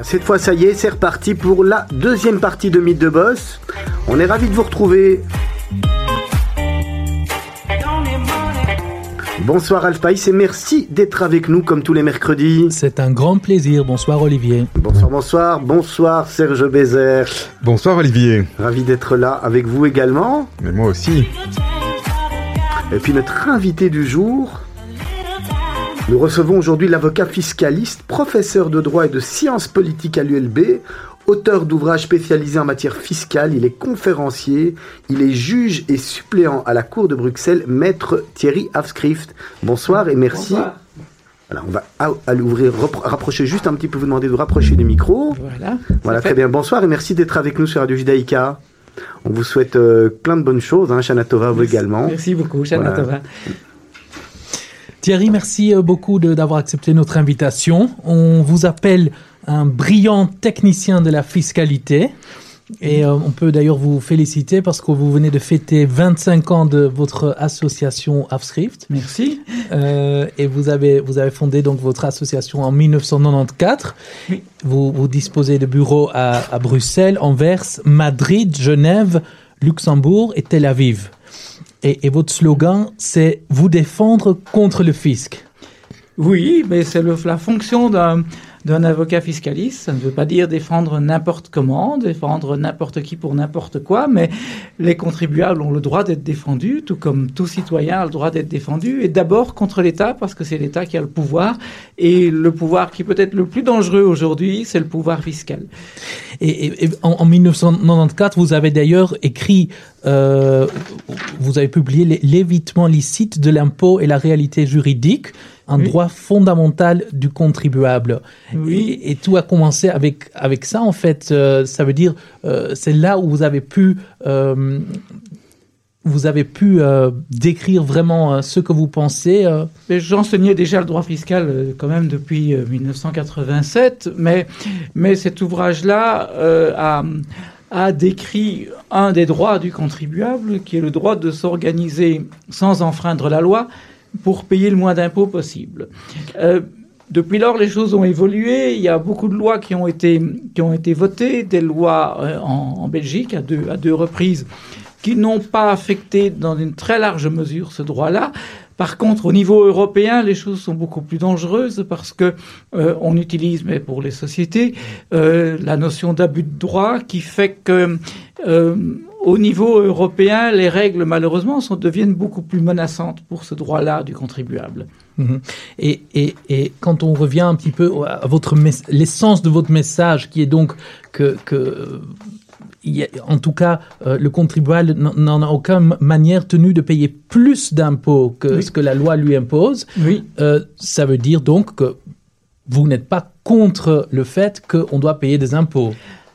cette fois, ça y est, c'est reparti pour la deuxième partie de Mythe de Boss. On est ravis de vous retrouver. Bonsoir Alphaïs et merci d'être avec nous comme tous les mercredis. C'est un grand plaisir. Bonsoir Olivier. Bonsoir, bonsoir. Bonsoir Serge Bézère. Bonsoir Olivier. Ravi d'être là avec vous également. Mais moi aussi. Et puis notre invité du jour, nous recevons aujourd'hui l'avocat fiscaliste, professeur de droit et de sciences politiques à l'ULB, auteur d'ouvrages spécialisés en matière fiscale, il est conférencier, il est juge et suppléant à la Cour de Bruxelles, maître Thierry Afskrift. Bonsoir et merci. Alors, on va à, l'ouvrir, rapprocher juste un petit peu, vous demander de rapprocher du micro. Voilà. Voilà, très bien. Bonsoir et merci d'être avec nous sur Radio Judaïka. On vous souhaite euh, plein de bonnes choses, hein, Tova, vous également. Merci beaucoup, Shanatova. Thierry, merci euh, beaucoup d'avoir accepté notre invitation. On vous appelle un brillant technicien de la fiscalité. Et euh, on peut d'ailleurs vous féliciter parce que vous venez de fêter 25 ans de votre association Afscript. Merci. Euh, et vous avez, vous avez fondé donc votre association en 1994. Oui. Vous, vous disposez de bureaux à, à Bruxelles, Anvers, Madrid, Genève, Luxembourg et Tel Aviv. Et, votre slogan, c'est vous défendre contre le fisc. Oui, mais c'est la fonction d'un d'un avocat fiscaliste. Ça ne veut pas dire défendre n'importe comment, défendre n'importe qui pour n'importe quoi, mais les contribuables ont le droit d'être défendus, tout comme tout citoyen a le droit d'être défendu, et d'abord contre l'État, parce que c'est l'État qui a le pouvoir, et le pouvoir qui peut être le plus dangereux aujourd'hui, c'est le pouvoir fiscal. Et, en, 1994, vous avez d'ailleurs écrit, euh, vous avez publié l'évitement licite de l'impôt et la réalité juridique un droit fondamental du contribuable. Oui. Et, tout a commencé avec, avec ça, en fait. Euh, ça veut dire, euh, c'est là où vous avez pu, euh, vous avez pu décrire vraiment ce que vous pensez. J'enseignais déjà le droit fiscal quand même depuis 1987, mais, mais cet ouvrage-là a a décrit un des droits du contribuable, qui est le droit de s'organiser sans enfreindre la loi, pour payer le moins d'impôts possible. Euh, depuis lors, les choses ont évolué. Il y a beaucoup de lois qui ont été, qui ont été votées, des lois euh, en, Belgique à deux, à deux reprises, qui n'ont pas affecté dans une très large mesure ce droit-là. Par contre, au niveau européen, les choses sont beaucoup plus dangereuses parce que euh, on utilise, mais pour les sociétés, la notion d'abus de droit qui fait que au niveau européen, les règles, malheureusement, sont, deviennent beaucoup plus menaçantes pour ce droit-là du contribuable. Mhm. Et, et, et, quand on revient un petit peu à votre l'essence de votre message, qui est donc que, que en tout cas, euh, le contribuable n'en a aucune manière tenu de payer plus d'impôts que ce que la loi lui impose. Oui. Euh, ça veut dire donc que vous n'êtes pas contre le fait qu'on doit payer des impôts.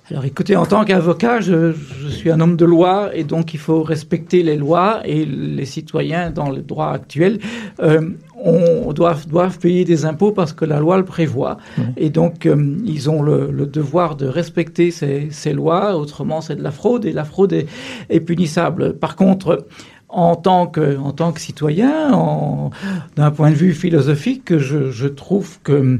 Alors écoutez, en tant qu'avocat, je, suis un homme de loi et donc il faut respecter les lois et les citoyens dans le droit actuel euh, on doivent, doivent payer des impôts parce que la loi le prévoit. Et donc euh, ils ont le, devoir de respecter ces, ces lois, autrement c'est de la fraude et la fraude est, est punissable. Par contre, en tant que, en tant que citoyen, d'un point de vue philosophique, je, je trouve que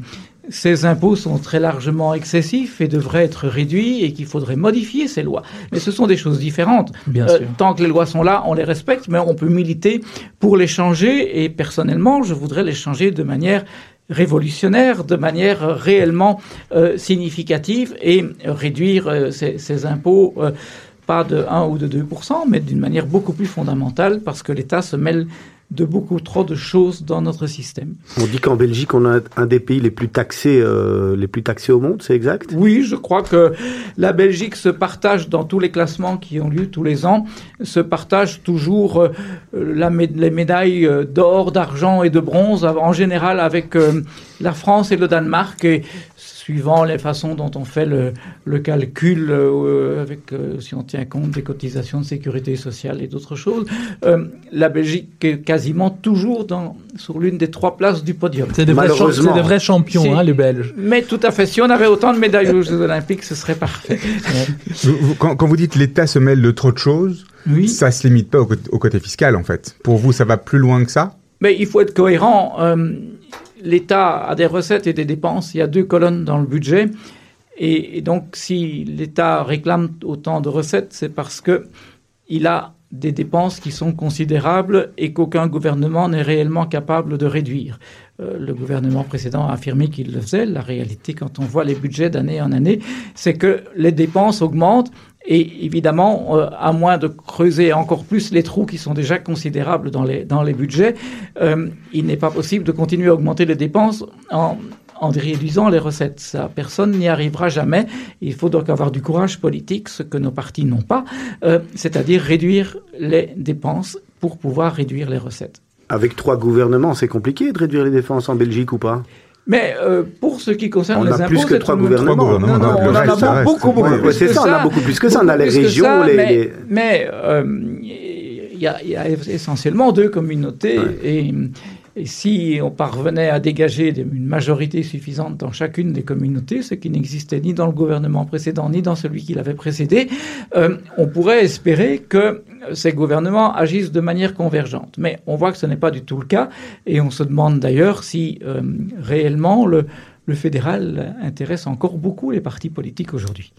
ces impôts sont très largement excessifs et devraient être réduits et qu'il faudrait modifier ces lois. Mais ce sont des choses différentes. Bien euh, sûr. Tant que les lois sont là, on les respecte, mais on peut militer pour les changer. Et personnellement, je voudrais les changer de manière révolutionnaire, de manière réellement euh, significative et réduire euh, ces, ces, impôts. pas de 1 ou de 2% mais d'une manière beaucoup plus fondamentale parce que l'État se mêle de beaucoup trop de choses dans notre système. On dit qu'en Belgique, on a un des pays les plus taxés, euh, les plus taxés au monde, c'est exact? Oui, je crois que la Belgique se partage dans tous les classements qui ont lieu tous les ans, se partage toujours euh, la, les médailles euh, d'or, d'argent et de bronze, en général avec la France et le Danemark. Et suivant les façons dont on fait le, le calcul, euh, avec, euh, si on tient compte des cotisations de sécurité sociale et d'autres choses, euh, la Belgique est quasiment toujours dans, sur l'une des trois places du podium. C'est de, vrais, vrais champions, hein, les Belges. Mais tout à fait. Si on avait autant de médailles aux Jeux Olympiques, ce serait parfait. quand, quand, vous dites l'État se mêle de trop de choses, oui. ça se limite pas au, au, côté fiscal, en fait. Pour vous, ça va plus loin que ça? Mais il faut être cohérent l'État a des recettes et des dépenses. Il y a deux colonnes dans le budget. Et, donc, si l'État réclame autant de recettes, c'est parce que il a des dépenses qui sont considérables et qu'aucun gouvernement n'est réellement capable de réduire. Euh, le gouvernement précédent a affirmé qu'il le faisait. La réalité, quand on voit les budgets d'année en année, c'est que les dépenses augmentent et évidemment, euh, à moins de creuser encore plus les trous qui sont déjà considérables dans les, dans les budgets, euh, il n'est pas possible de continuer à augmenter les dépenses en, en réduisant les recettes. Ça, personne n'y arrivera jamais. Il faut donc avoir du courage politique, ce que nos partis n'ont pas, euh, c'est-à-dire réduire les dépenses pour pouvoir réduire les recettes. Avec trois gouvernements, c'est compliqué de réduire les dépenses en Belgique ou pas? Mais euh, pour ce qui concerne les impôts, on a plus que trois gouvernements. Non, non, on en a beaucoup, beaucoup, plus C'est ça, on a beaucoup plus que ça. On a les régions, les. Mais euh, il y, a, y, a essentiellement deux communautés et et si on parvenait à dégager une majorité suffisante dans chacune des communautés, ce qui n'existait ni dans le gouvernement précédent ni dans celui qui l'avait précédé, euh, on pourrait espérer que ces gouvernements agissent de manière convergente. Mais on voit que ce n'est pas du tout le cas, et on se demande d'ailleurs si euh, réellement le, le fédéral intéresse encore beaucoup les partis politiques aujourd'hui.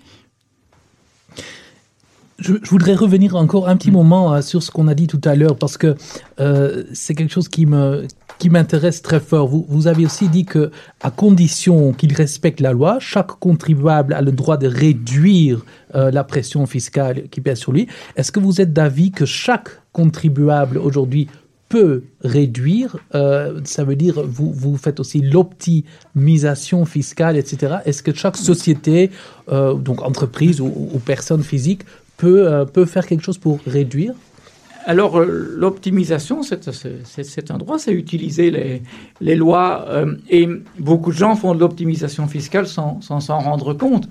Je, je, voudrais revenir encore un petit moment euh, sur ce qu'on a dit tout à l'heure parce que euh, c'est quelque chose qui me qui m'intéresse très fort. Vous, vous avez aussi dit que à condition qu'il respecte la loi, chaque contribuable a le droit de réduire euh, la pression fiscale qui pèse sur lui. Est-ce que vous êtes d'avis que chaque contribuable aujourd'hui peut réduire, euh, ça veut dire vous, vous faites aussi l'optimisation fiscale, etc. Est-ce que chaque société, euh, donc entreprise ou, ou personne physique, peut, euh, peut faire quelque chose pour réduire alors, euh, l'optimisation, c'est un droit, c'est utiliser les, les lois. Euh, et beaucoup de gens font de l'optimisation fiscale sans s'en rendre compte.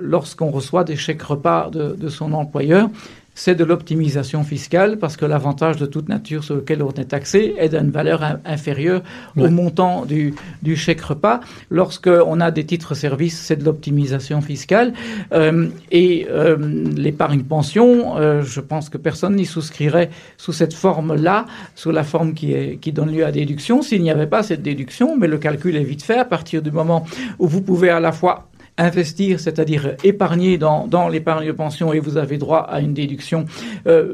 Lorsqu'on reçoit des chèques repas de, de son employeur, c'est de l'optimisation fiscale parce que l'avantage de toute nature sur lequel on est taxé est d'une valeur inférieure au montant du, du chèque repas. Lorsqu'on a des titres-services, c'est de l'optimisation fiscale. Euh, et euh, l'épargne pension, euh, je pense que personne n'y souscrirait sous cette forme-là, sous la forme qui, est, qui donne lieu à déduction. S'il n'y avait pas cette déduction, mais le calcul est vite fait à partir du moment où vous pouvez à la fois investir, c'est-à-dire épargner dans, dans l'épargne de pension et vous avez droit à une déduction euh,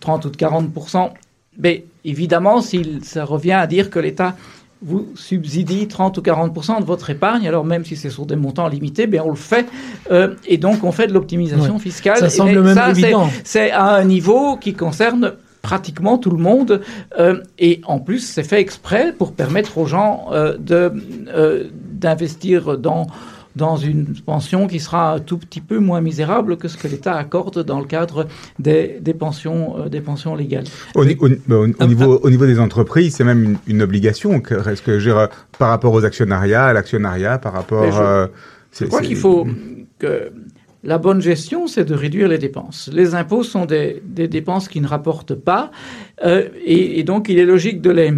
30 ou de 40 mais évidemment, ça revient à dire que l'État vous subsidie 30 ou 40% de votre épargne, alors même si c'est sur des montants limités, bien on le fait, euh, et donc on fait de l'optimisation ouais. fiscale. Ça semble même ça, évident. C'est à un niveau qui concerne pratiquement tout le monde, euh, et en plus c'est fait exprès pour permettre aux gens euh, euh, d'investir dans dans une pension qui sera un tout petit peu moins misérable que ce que l'État accorde dans le cadre des, des pensions, euh, des pensions légales. Au, au, au, au niveau, au niveau des entreprises, c'est même une, une obligation que, ce que je dire, par rapport aux actionnariats, à l'actionnariat, par rapport. je, euh, je crois qu'il faut que la bonne gestion, c'est de réduire les dépenses. Les impôts sont des, des dépenses qui ne rapportent pas, euh, et, et, donc il est logique de les,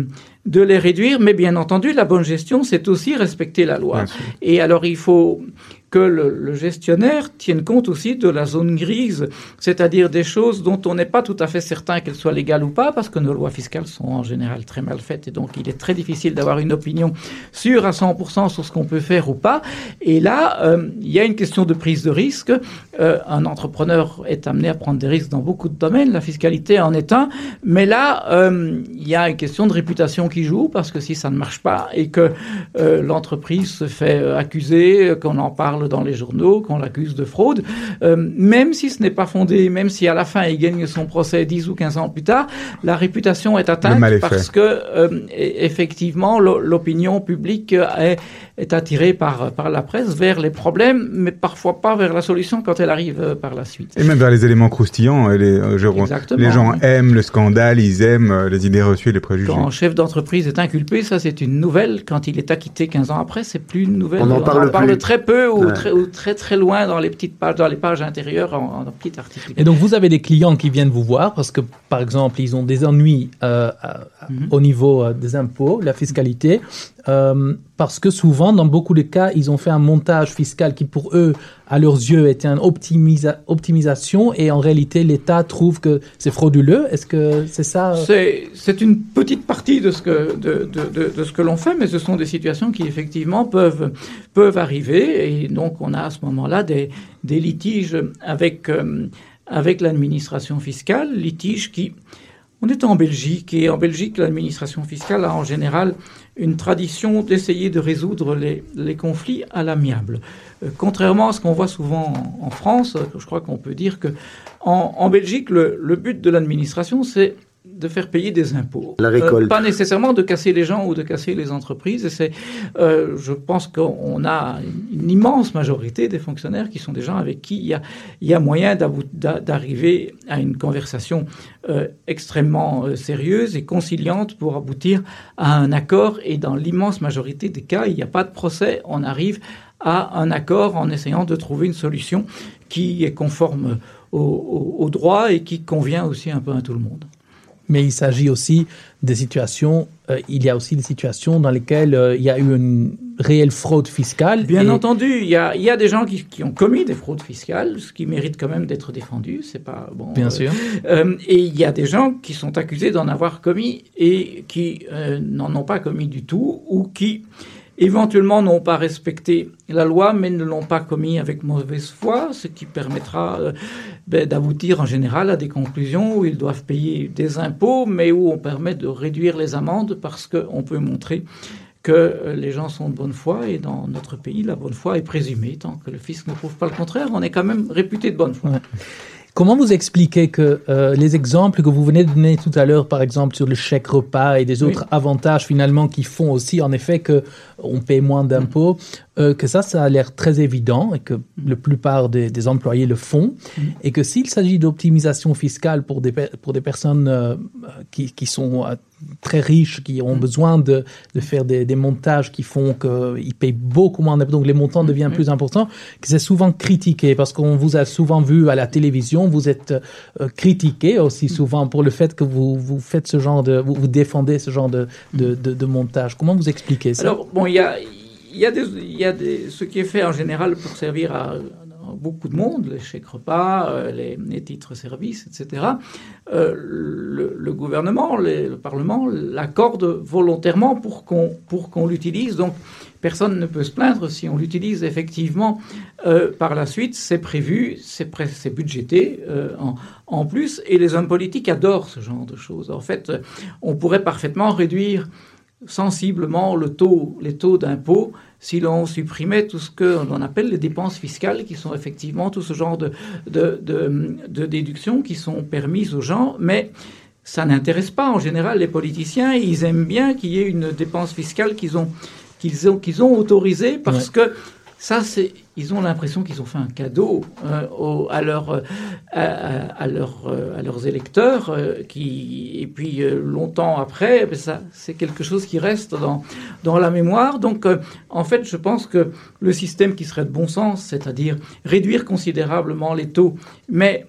de les réduire, mais bien entendu, la bonne gestion, c'est aussi respecter la loi. Et alors il faut que le, gestionnaire tienne compte aussi de la zone grise, c'est-à-dire des choses dont on n'est pas tout à fait certain qu'elles soient légales ou pas, parce que nos lois fiscales sont en général très mal faites, et donc il est très difficile d'avoir une opinion sûre à 100% sur ce qu'on peut faire ou pas. Et là, euh, il y a une question de prise de risque. Euh, un entrepreneur est amené à prendre des risques dans beaucoup de domaines, la fiscalité en est un, mais là, euh, il y a une question de réputation qui joue, parce que si ça ne marche pas et que l'entreprise se fait accuser, qu'on en parle dans les journaux, qu'on l'accuse de fraude, euh, même si ce n'est pas fondé, même si à la fin il gagne son procès 10 ou 15 ans plus tard, la réputation est atteinte est parce fait. que euh, effectivement l'opinion publique est, est attirée par, par la presse vers les problèmes, mais parfois pas vers la solution quand elle arrive euh, par la suite. Et même vers les éléments croustillants. Et les, euh, je, les gens aiment le scandale, ils aiment euh, les idées reçues et les préjugés. Quand un chef d'entreprise est inculpé, ça c'est une nouvelle. Quand il est acquitté 15 ans après, c'est plus une nouvelle. On en parle, On en parle plus. très peu ou, très, ou, très, très loin dans les petites pages, dans les pages intérieures en, en petits articles. Et donc vous avez des clients qui viennent vous voir parce que par exemple ils ont des ennuis euh, mm -hmm. au niveau euh, des impôts, la fiscalité, euh, parce que souvent, dans beaucoup de cas, ils ont fait un montage fiscal qui, pour eux, à leurs yeux, était une optimisation, et en réalité, l'État trouve que c'est frauduleux. Est-ce que c'est ça C'est une petite partie de ce que, de, que l'on fait, mais ce sont des situations qui, effectivement, peuvent, peuvent arriver, et donc on a à ce moment-là des, des litiges avec, euh, avec l'administration fiscale, litiges qui on est en Belgique et en Belgique, l'administration fiscale a en général une tradition d'essayer de résoudre les, conflits à l'amiable. Euh, contrairement à ce qu'on voit souvent en, France, je crois qu'on peut dire que en, Belgique, le but de l'administration, c'est de faire payer des impôts. La récolte. Euh, pas nécessairement de casser les gens ou de casser les entreprises. c'est, euh, je pense qu'on a une immense majorité des fonctionnaires qui sont des gens avec qui il y a, il y a moyen d'arriver à une conversation euh, extrêmement sérieuse et conciliante pour aboutir à un accord. Et dans l'immense majorité des cas, il n'y a pas de procès. On arrive à un accord en essayant de trouver une solution qui est conforme au droit et qui convient aussi un peu à tout le monde mais il s'agit aussi des situations, euh, il y a aussi des situations dans lesquelles euh, il y a eu une réelle fraude fiscale. Bien entendu, il y, a, il y a, des gens qui, qui, ont commis des fraudes fiscales, ce qui mérite quand même d'être défendu, c'est pas bon. Bien euh, sûr. et il y a des gens qui sont accusés d'en avoir commis et qui n'en ont pas commis du tout ou qui éventuellement n'ont pas respecté la loi, mais ne l'ont pas commis avec mauvaise foi, ce qui permettra euh, ben, d'aboutir en général à des conclusions où ils doivent payer des impôts, mais où on permet de réduire les amendes parce qu'on peut montrer que euh, les gens sont de bonne foi et dans notre pays, la bonne foi est présumée. Tant que le fisc ne prouve pas le contraire, on est quand même réputé de bonne foi. Comment vous expliquez que euh, les exemples que vous venez de donner tout à l'heure, par exemple sur le chèque repas et des autres avantages finalement qui font aussi en effet que on paie moins d'impôts, euh, que ça, ça a l'air très évident et que la plupart des, employés le font, mm. et que s'il s'agit d'optimisation fiscale pour des, pour des personnes euh, qui, qui, sont euh, très riches, qui ont mm. besoin de, de faire des, des, montages qui font qu'ils payent beaucoup moins d'impôts, donc les montants mm. deviennent plus importants, que c'est souvent critiqué, parce qu'on vous a souvent vu à la télévision, vous êtes critiqué aussi souvent pour le fait que vous, vous faites ce genre de, vous, vous défendez ce genre de, de, de, montage. Comment vous expliquez ça? Alors, bon, il y a il y a, ce qui est fait en général pour servir à, beaucoup de monde, les chèques repas, euh, les, titres services, etc. Euh, le, gouvernement, le Parlement l'accorde volontairement pour qu'on l'utilise. Donc personne ne peut se plaindre si on l'utilise effectivement euh, par la suite. C'est prévu, c'est budgété en, plus, et les hommes politiques adorent ce genre de choses. En fait, on pourrait parfaitement réduire sensiblement le taux, les taux d'impôt si l'on supprimait tout ce qu'on appelle les dépenses fiscales, qui sont effectivement tout ce genre de, de, de, déductions qui sont permises aux gens, mais ça n'intéresse pas en général les politiciens. Ils aiment bien qu'il y ait une dépense fiscale qu'ils ont qu'ils ont, qu'ils ont autorisée parce que ça, c'est, ils ont l'impression qu'ils ont fait un cadeau euh, à, leur, euh, à, leur, euh, à, leurs électeurs, qui, et puis longtemps après, ben ça, c'est quelque chose qui reste dans, dans la mémoire. Donc, en fait, je pense que le système qui serait de bon sens, c'est-à-dire réduire considérablement les taux, mais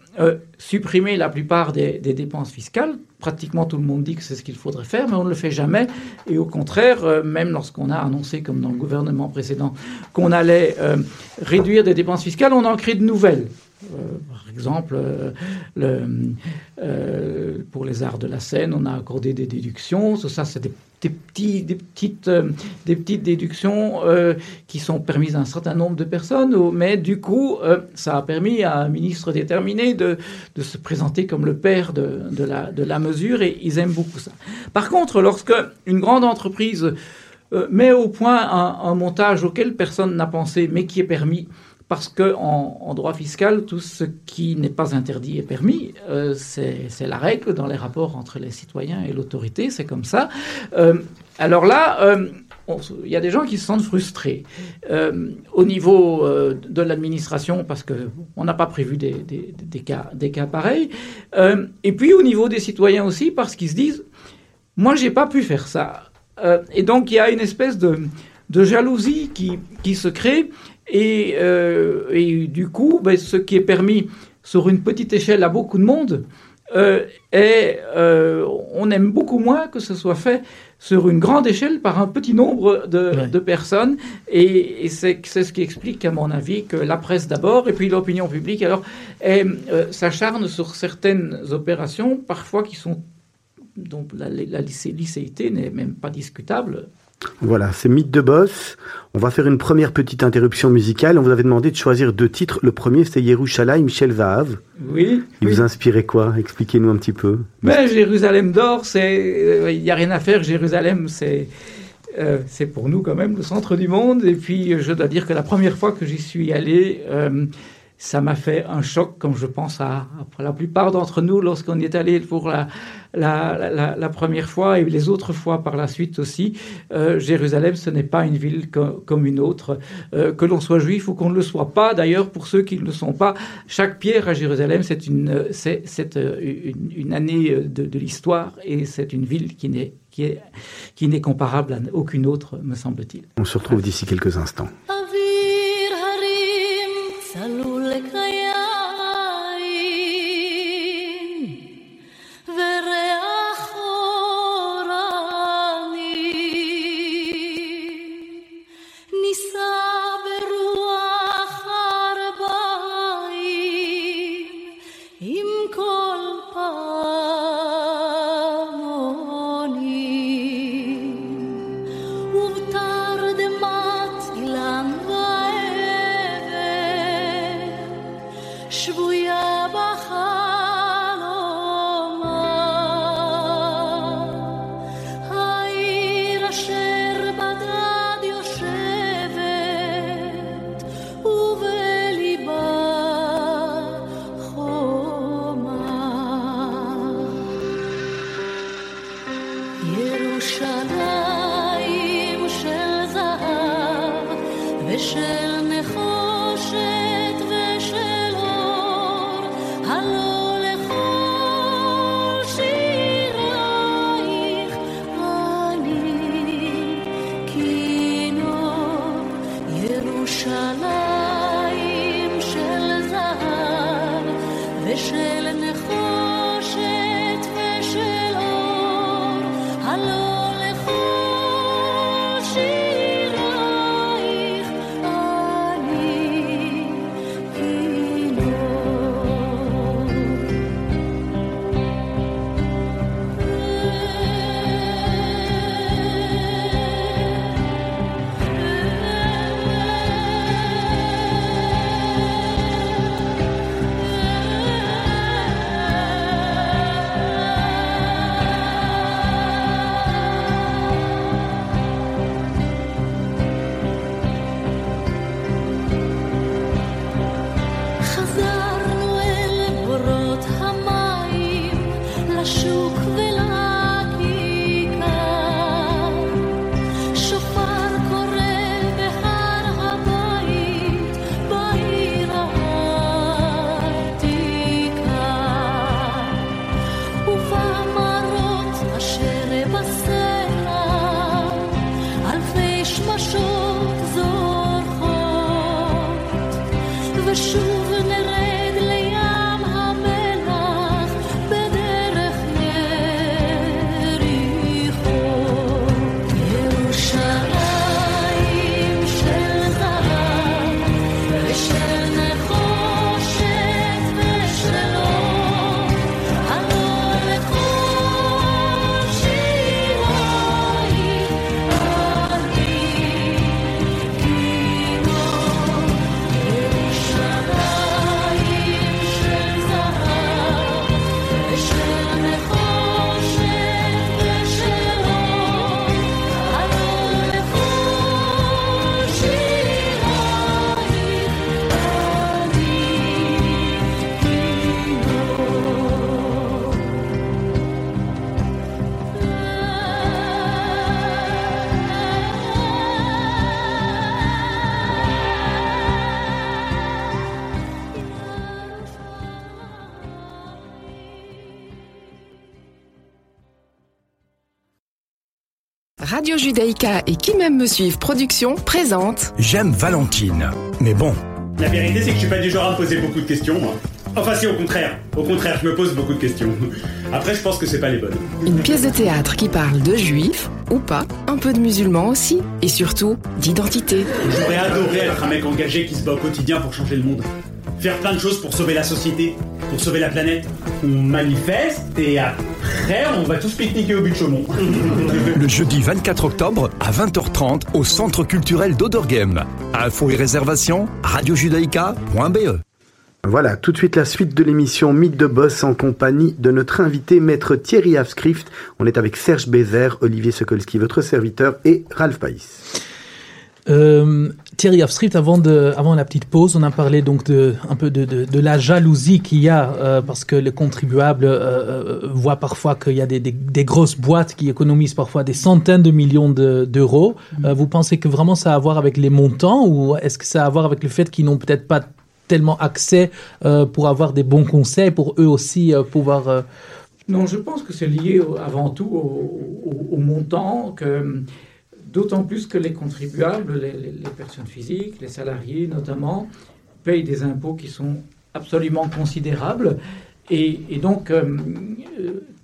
supprimer la plupart des, des dépenses fiscales, pratiquement tout le monde dit que c'est ce qu'il faudrait faire, mais on ne le fait jamais. Et au contraire, euh, même lorsqu'on a annoncé, comme dans le gouvernement précédent, qu'on allait euh, réduire des dépenses fiscales, on en crée de nouvelles. Euh, par exemple, le, pour les arts de la scène, on a accordé des déductions. Ça, c'est des petites, euh, déductions euh, qui sont permises à un certain nombre de personnes, mais du coup, euh, ça a permis à un ministre déterminé de, se présenter comme le père de, la, mesure, et ils aiment beaucoup ça. Par contre, lorsque une grande entreprise met au point un montage auquel personne n'a pensé, mais qui est permis, parce que droit fiscal, tout ce qui n'est pas interdit est permis. Euh, c'est la règle dans les rapports entre les citoyens et l'autorité, c'est comme ça. Euh, alors là, euh, il y a des gens qui se sentent frustrés au niveau de l'administration parce que on n'a pas prévu des, cas, pareils, et puis au niveau des citoyens aussi parce qu'ils se disent, moi j'ai pas pu faire ça, et donc il y a une espèce de jalousie qui se crée et, euh, et du coup, ben, ce qui est permis sur une petite échelle à beaucoup de monde, euh, et euh, on aime beaucoup moins que ce soit fait sur une grande échelle par un petit nombre de, personnes. Et, c'est ce qui explique, à mon avis, que la presse d'abord, et puis l'opinion publique, alors, euh, s'acharne sur certaines opérations, parfois qui sont dont la, la licéité n'est même pas discutable. Voilà, c'est Mythe de Boss. On va faire une première petite interruption musicale. On vous avait demandé de choisir deux titres. Le premier, c'était Yerushalayim, Michel Vahav. Oui. Il vous inspirait quoi? Expliquez-nous un petit peu. Mais Jérusalem d'or, c'est, il n'y a rien à faire. Jérusalem, c'est, euh, c'est pour nous quand même le centre du monde. Et puis, je dois dire que la première fois que j'y suis allé, euh, ça m'a fait un choc, comme je pense à, la plupart d'entre nous lorsqu'on est allé pour la, la, première fois et les autres fois par la suite aussi. Euh, Jérusalem, ce n'est pas une ville comme une autre. Euh, que l'on soit juif ou qu'on ne le soit pas, d'ailleurs, pour ceux qui ne le sont pas, chaque pierre à Jérusalem, c'est une, c'est, euh, une, année de, de l'histoire et c'est une ville qui n'est, qui est, qui n'est comparable à aucune autre, me semble-t-il. On se retrouve d'ici quelques instants. Radio Judaïka et Qui m'aime me suivent Production présente J'aime Valentine. Mais bon. La vérité, c'est que je suis pas du genre à me poser beaucoup de questions, moi. Enfin si, au contraire. Au contraire, je me pose beaucoup de questions. Après, je pense que c'est pas les bonnes. Une pièce de théâtre qui parle de juifs, ou pas, un peu de musulmans aussi, et surtout d'identité. J'aurais adoré être un mec engagé qui se bat au quotidien pour changer le monde. Faire plein de choses pour sauver la société, pour sauver la planète. On manifeste et après on va tous pique-niquer au but de Chaumont. Le jeudi 24 octobre à 20h30 au Centre culturel d'Oderghem. Infos et réservations radiojudaïka.be Voilà, tout de suite la suite de l'émission Mythe de Boss en compagnie de notre invité, maître Thierry Afskrift. On est avec Serge Bézère, Olivier Sokolski, votre serviteur, et Ralph Païs. Euh, Thierry Afskrift, avant, de, avant la petite pause, on a parlé donc de, un peu de, de, de la jalousie qu'il y a euh, parce que les contribuables euh, euh, voient parfois qu'il y a des, des, des, grosses boîtes qui économisent parfois des centaines de millions d'euros. De, vous pensez que vraiment ça a à voir avec les montants ou est-ce que ça a à voir avec le fait qu'ils n'ont peut-être pas tellement accès pour avoir des bons conseils, pour eux aussi pouvoir... Non, je pense que c'est lié avant tout au, au, au montant que D'autant plus que les contribuables, les, personnes physiques, les salariés notamment, payent des impôts qui sont absolument considérables. Et, donc, euh,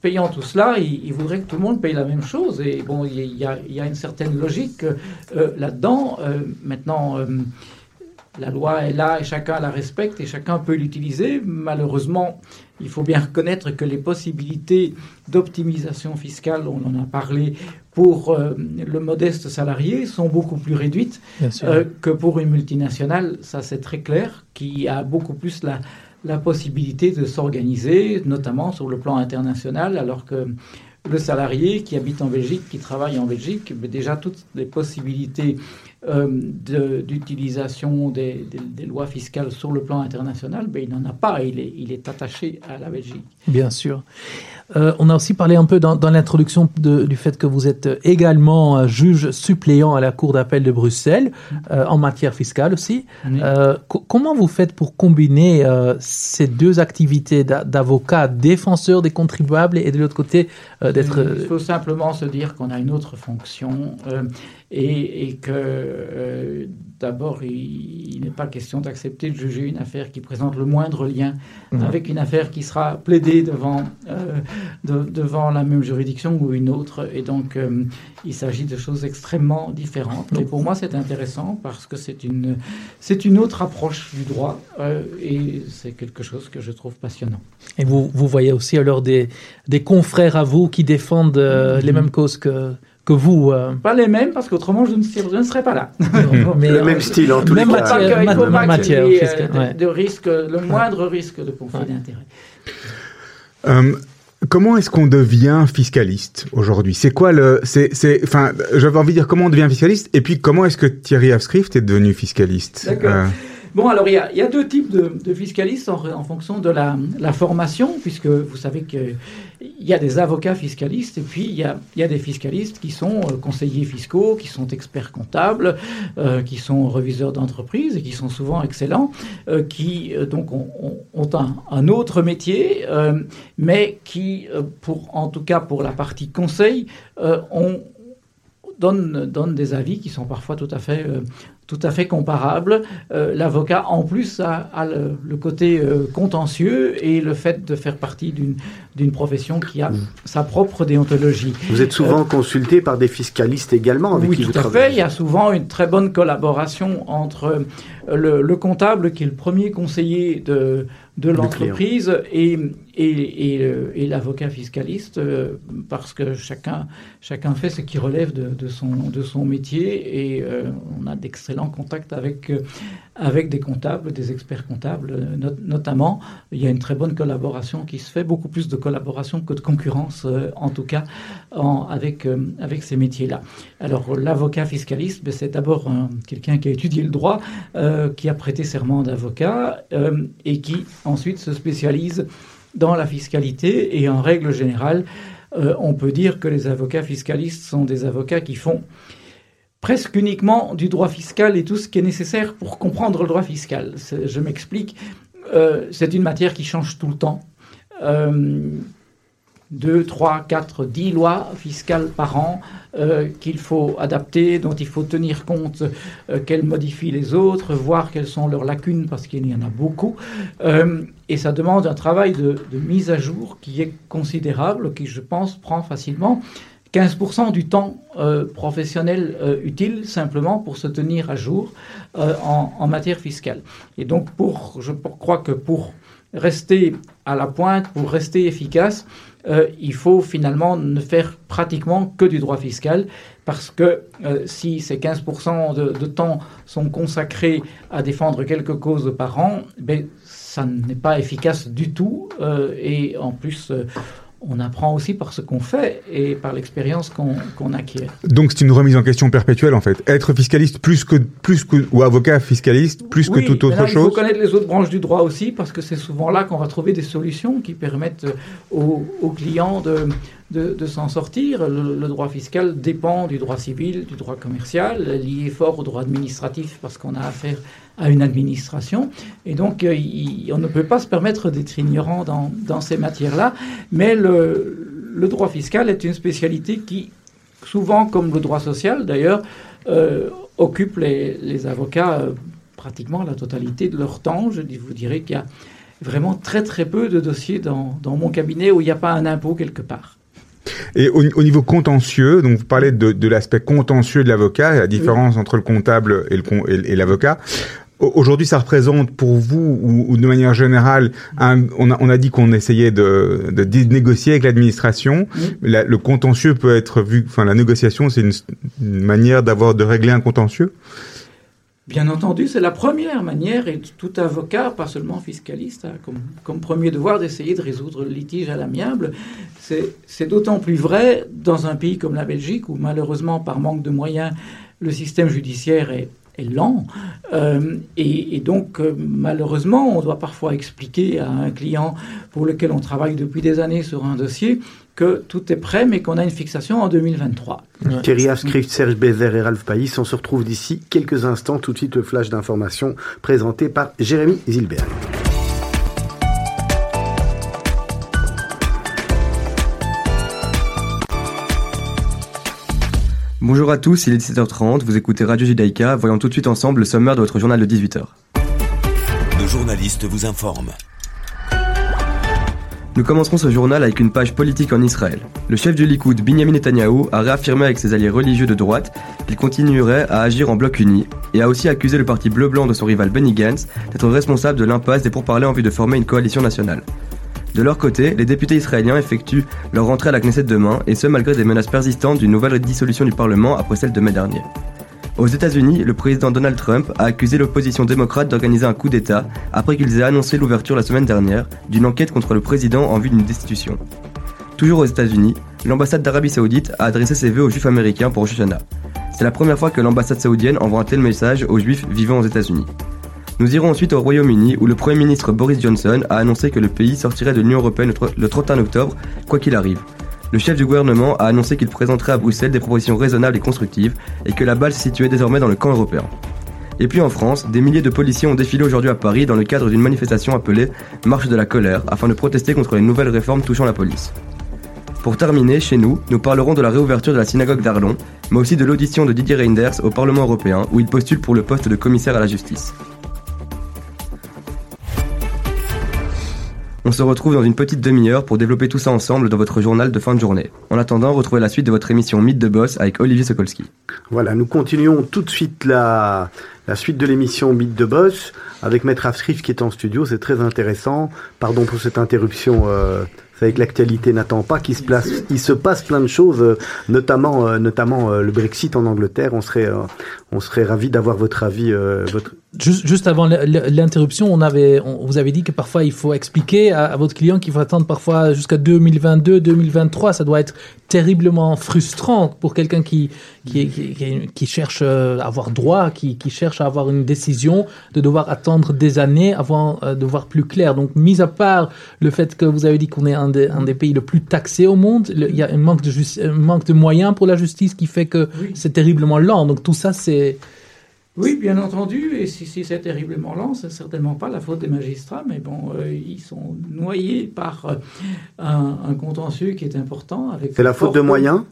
payant tout cela, ils, ils, voudraient que tout le monde paye la même chose. Et bon, il y a, une certaine logique euh, là-dedans. Euh, maintenant, la loi est là et chacun la respecte et chacun peut l'utiliser. Malheureusement, il faut bien reconnaître que les possibilités d'optimisation fiscale, on en a parlé, pour euh, le modeste salarié sont beaucoup plus réduites euh, que pour une multinationale. Ça, c'est très clair, qui a beaucoup plus la, la possibilité de s'organiser, notamment sur le plan international, alors que le salarié qui habite en Belgique, qui travaille en Belgique, déjà toutes les possibilités euh, d'utilisation de, des, lois fiscales sur le plan international, ben, il n'en a pas, il est attaché à la Belgique. Bien sûr. Euh, on a aussi parlé un peu dans, dans l'introduction du fait que vous êtes également juge suppléant à la Cour d'appel de Bruxelles, euh, en matière fiscale aussi. Oui. Euh, comment vous faites pour combiner ces deux activités d'avocat, défenseur des contribuables et de l'autre côté d'être... Il faut simplement se dire qu'on a une autre fonction et, et, que d'abord, il, il n'est pas question d'accepter de juger une affaire qui présente le moindre lien mmh. avec une affaire qui sera plaidée devant, euh, de, devant la même juridiction ou une autre. Et donc, euh, il s'agit de choses extrêmement différentes. Mais pour moi, c'est intéressant parce que c'est une, c'est une autre approche du droit euh, et c'est quelque chose que je trouve passionnant. Et vous, vous voyez aussi alors des, des confrères à vous qui défendent mmh. les mêmes causes que que vous. Euh... Pas les mêmes, parce qu'autrement, je, je, ne serais pas là. mais le même style, en tous même les cas. Matière, il faut pas matière, ait, euh, de, ouais. de, risque, le moindre risque de conflit ouais. d'intérêt. Comment est-ce qu'on devient fiscaliste aujourd'hui? C'est quoi le. c'est, enfin, j'avais envie de dire comment on devient fiscaliste, et puis comment est-ce que Thierry Avscrift est devenu fiscaliste? D'accord. Euh... Bon, alors il y, a, deux types de, fiscalistes en, fonction de la, formation, puisque vous savez qu'il y a des avocats fiscalistes et puis il y a, des fiscalistes qui sont euh, conseillers fiscaux, qui sont experts comptables, euh, qui sont reviseurs d'entreprise et qui sont souvent excellents, euh, qui donc ont, un, autre métier, mais qui, en tout cas pour la partie conseil, ont des avis qui sont parfois tout à fait, tout à fait comparables. Euh, L'avocat, en plus, a, a le, le, côté euh, contentieux et le fait de faire partie d'une profession qui a sa propre déontologie. Vous êtes souvent consulté par des fiscalistes également avec oui, qui tout vous à travaillez. fait. Il y a souvent une très bonne collaboration entre le, le comptable, qui est le premier conseiller de, de l'entreprise et, et, et, l'avocat fiscaliste euh, parce que chacun, chacun fait ce qui relève de, son, de son métier et euh, on a d'excellents contacts avec, euh, avec des comptables, des experts comptables not, notamment. Il y a une très bonne collaboration qui se fait, beaucoup plus de collaboration que de concurrence euh, en tout cas en, avec, euh, avec ces métiers-là. Alors l'avocat fiscaliste, ben, c'est d'abord quelqu'un qui a étudié le droit, euh, qui a prêté serment d'avocat et qui ensuite se spécialise dans la fiscalité et en règle générale, euh, on peut dire que les avocats fiscalistes sont des avocats qui font presque uniquement du droit fiscal et tout ce qui est nécessaire pour comprendre le droit fiscal. Je m'explique, euh, c'est une matière qui change tout le temps. Euh, 2, 3, 4, 10 lois fiscales par an euh, qu'il faut adapter, dont il faut tenir compte euh, qu'elles modifient les autres, voir quelles sont leurs lacunes, parce qu'il y en a beaucoup. Euh, et ça demande un travail de, mise à jour qui est considérable, qui, je pense, prend facilement 15% du temps professionnel utile simplement pour se tenir à jour en, en, matière fiscale. Et donc, pour, je crois que pour rester à la pointe, pour rester efficace, euh, il faut finalement ne faire pratiquement que du droit fiscal, parce que euh, si ces 15% de, de, temps sont consacrés à défendre quelques causes par an, ben, ça n'est pas efficace du tout, euh, et en plus on apprend aussi par ce qu'on fait et par l'expérience qu'on qu acquiert. Donc c'est une remise en question perpétuelle en fait. Être fiscaliste plus que plus que ou avocat fiscaliste plus oui, que toute autre là, chose. Il faut connaître les autres branches du droit aussi parce que c'est souvent là qu'on va trouver des solutions qui permettent aux, aux clients de de, de s'en sortir. Le, le, droit fiscal dépend du droit civil, du droit commercial, lié fort au droit administratif parce qu'on a affaire à une administration. Et donc, euh, il, on ne peut pas se permettre d'être ignorant dans, dans ces matières-là. Mais le, le, droit fiscal est une spécialité qui, souvent, comme le droit social d'ailleurs, euh, occupe les, les avocats euh, pratiquement la totalité de leur temps. Je vous dirais qu'il y a vraiment très très peu de dossiers dans, dans mon cabinet où il n'y a pas un impôt quelque part. Et au, au, niveau contentieux, donc vous parlez de, de l'aspect contentieux de l'avocat, la différence oui. entre le comptable et l'avocat. Aujourd'hui, ça représente pour vous, ou, ou de manière générale, un, on, a, on, a, dit qu'on essayait de, de, de, négocier avec l'administration. Oui. le contentieux peut être vu, enfin la négociation, c'est une, une, manière d'avoir de régler un contentieux. Bien entendu, c'est la première manière, et tout avocat, pas seulement fiscaliste, a comme, comme premier devoir d'essayer de résoudre le litige à l'amiable. C'est d'autant plus vrai dans un pays comme la Belgique, où malheureusement, par manque de moyens, le système judiciaire est, est lent. Euh, et, et, donc, euh, malheureusement, on doit parfois expliquer à un client pour lequel on travaille depuis des années sur un dossier que tout est prêt, mais qu'on a une fixation en 2023. Ouais. Thierry Avscrift, Serge Bézère et Ralph Païs, on se retrouve d'ici quelques instants. Tout de suite, le flash d'information présenté par Jérémy Zilberg. Bonjour à tous, il est 17h30, vous écoutez Radio Judaïka, voyons tout de suite ensemble le sommaire de votre journal de 18h. Nos journalistes vous informent. Nous commencerons ce journal avec une page politique en Israël. Le chef du Likoud, Binyamin Netanyahu, a réaffirmé avec ses alliés religieux de droite qu'il continuerait à agir en bloc uni et a aussi accusé le parti bleu-blanc de son rival Benny Gantz d'être responsable de l'impasse des pourparlers en vue de former une coalition nationale. De leur côté, les députés israéliens effectuent leur rentrée à la Knesset demain, et ce malgré des menaces persistantes d'une nouvelle dissolution du Parlement après celle de mai dernier. Aux États-Unis, le président Donald Trump a accusé l'opposition démocrate d'organiser un coup d'État après qu'ils aient annoncé l'ouverture la semaine dernière d'une enquête contre le président en vue d'une destitution. Toujours aux États-Unis, l'ambassade d'Arabie Saoudite a adressé ses vœux aux juifs américains pour Rosh Hashanah. C'est la première fois que l'ambassade saoudienne envoie un tel message aux juifs vivant aux États-Unis. Nous irons ensuite au Royaume-Uni où le Premier ministre Boris Johnson a annoncé que le pays sortirait de l'Union Européenne le 31 octobre, quoi qu'il arrive. Le chef du gouvernement a annoncé qu'il présenterait à Bruxelles des propositions raisonnables et constructives et que la balle se situait désormais dans le camp européen. Et puis en France, des milliers de policiers ont défilé aujourd'hui à Paris dans le cadre d'une manifestation appelée Marche de la colère afin de protester contre les nouvelles réformes touchant la police. Pour terminer, chez nous, nous parlerons de la réouverture de la synagogue d'Arlon, mais aussi de l'audition de Didier Reinders au Parlement européen où il postule pour le poste de commissaire à la justice. On se retrouve dans une petite demi-heure pour développer tout ça ensemble dans votre journal de fin de journée. En attendant, retrouvez la suite de votre émission Mythe de Boss avec Olivier Sokolski. Voilà, nous continuons tout de suite la, la suite de l'émission Mythe de Boss avec Maître Afscrif qui est en studio. C'est très intéressant. Pardon pour cette interruption. Euh, c'est avec l'actualité n'attend pas qu'il se place, il se passe plein de choses, euh, notamment, euh, notamment euh, le Brexit en Angleterre. On serait, on serait ravi d'avoir votre avis, votre, Juste, juste avant l'interruption, on avait, on, vous avez dit que parfois il faut expliquer à, à votre client qu'il faut attendre parfois jusqu'à 2022, 2023. Ça doit être terriblement frustrant pour quelqu'un qui, qui, qui, qui, cherche à avoir droit, qui, qui cherche à avoir une décision, de devoir attendre des années avant euh, de voir plus clair. Donc, mis à part le fait que vous avez dit qu'on est un des, un des pays le plus taxés au monde, le, il y a un manque de, un manque de moyens pour la justice qui fait que oui. c'est terriblement lent. Donc, tout ça, c'est Oui, bien entendu, et si, si c'est terriblement lent, c'est certainement pas la faute des magistrats, mais bon, euh, ils sont noyés par euh, un, un contentieux qui est important. avec C'est la faute de moyens?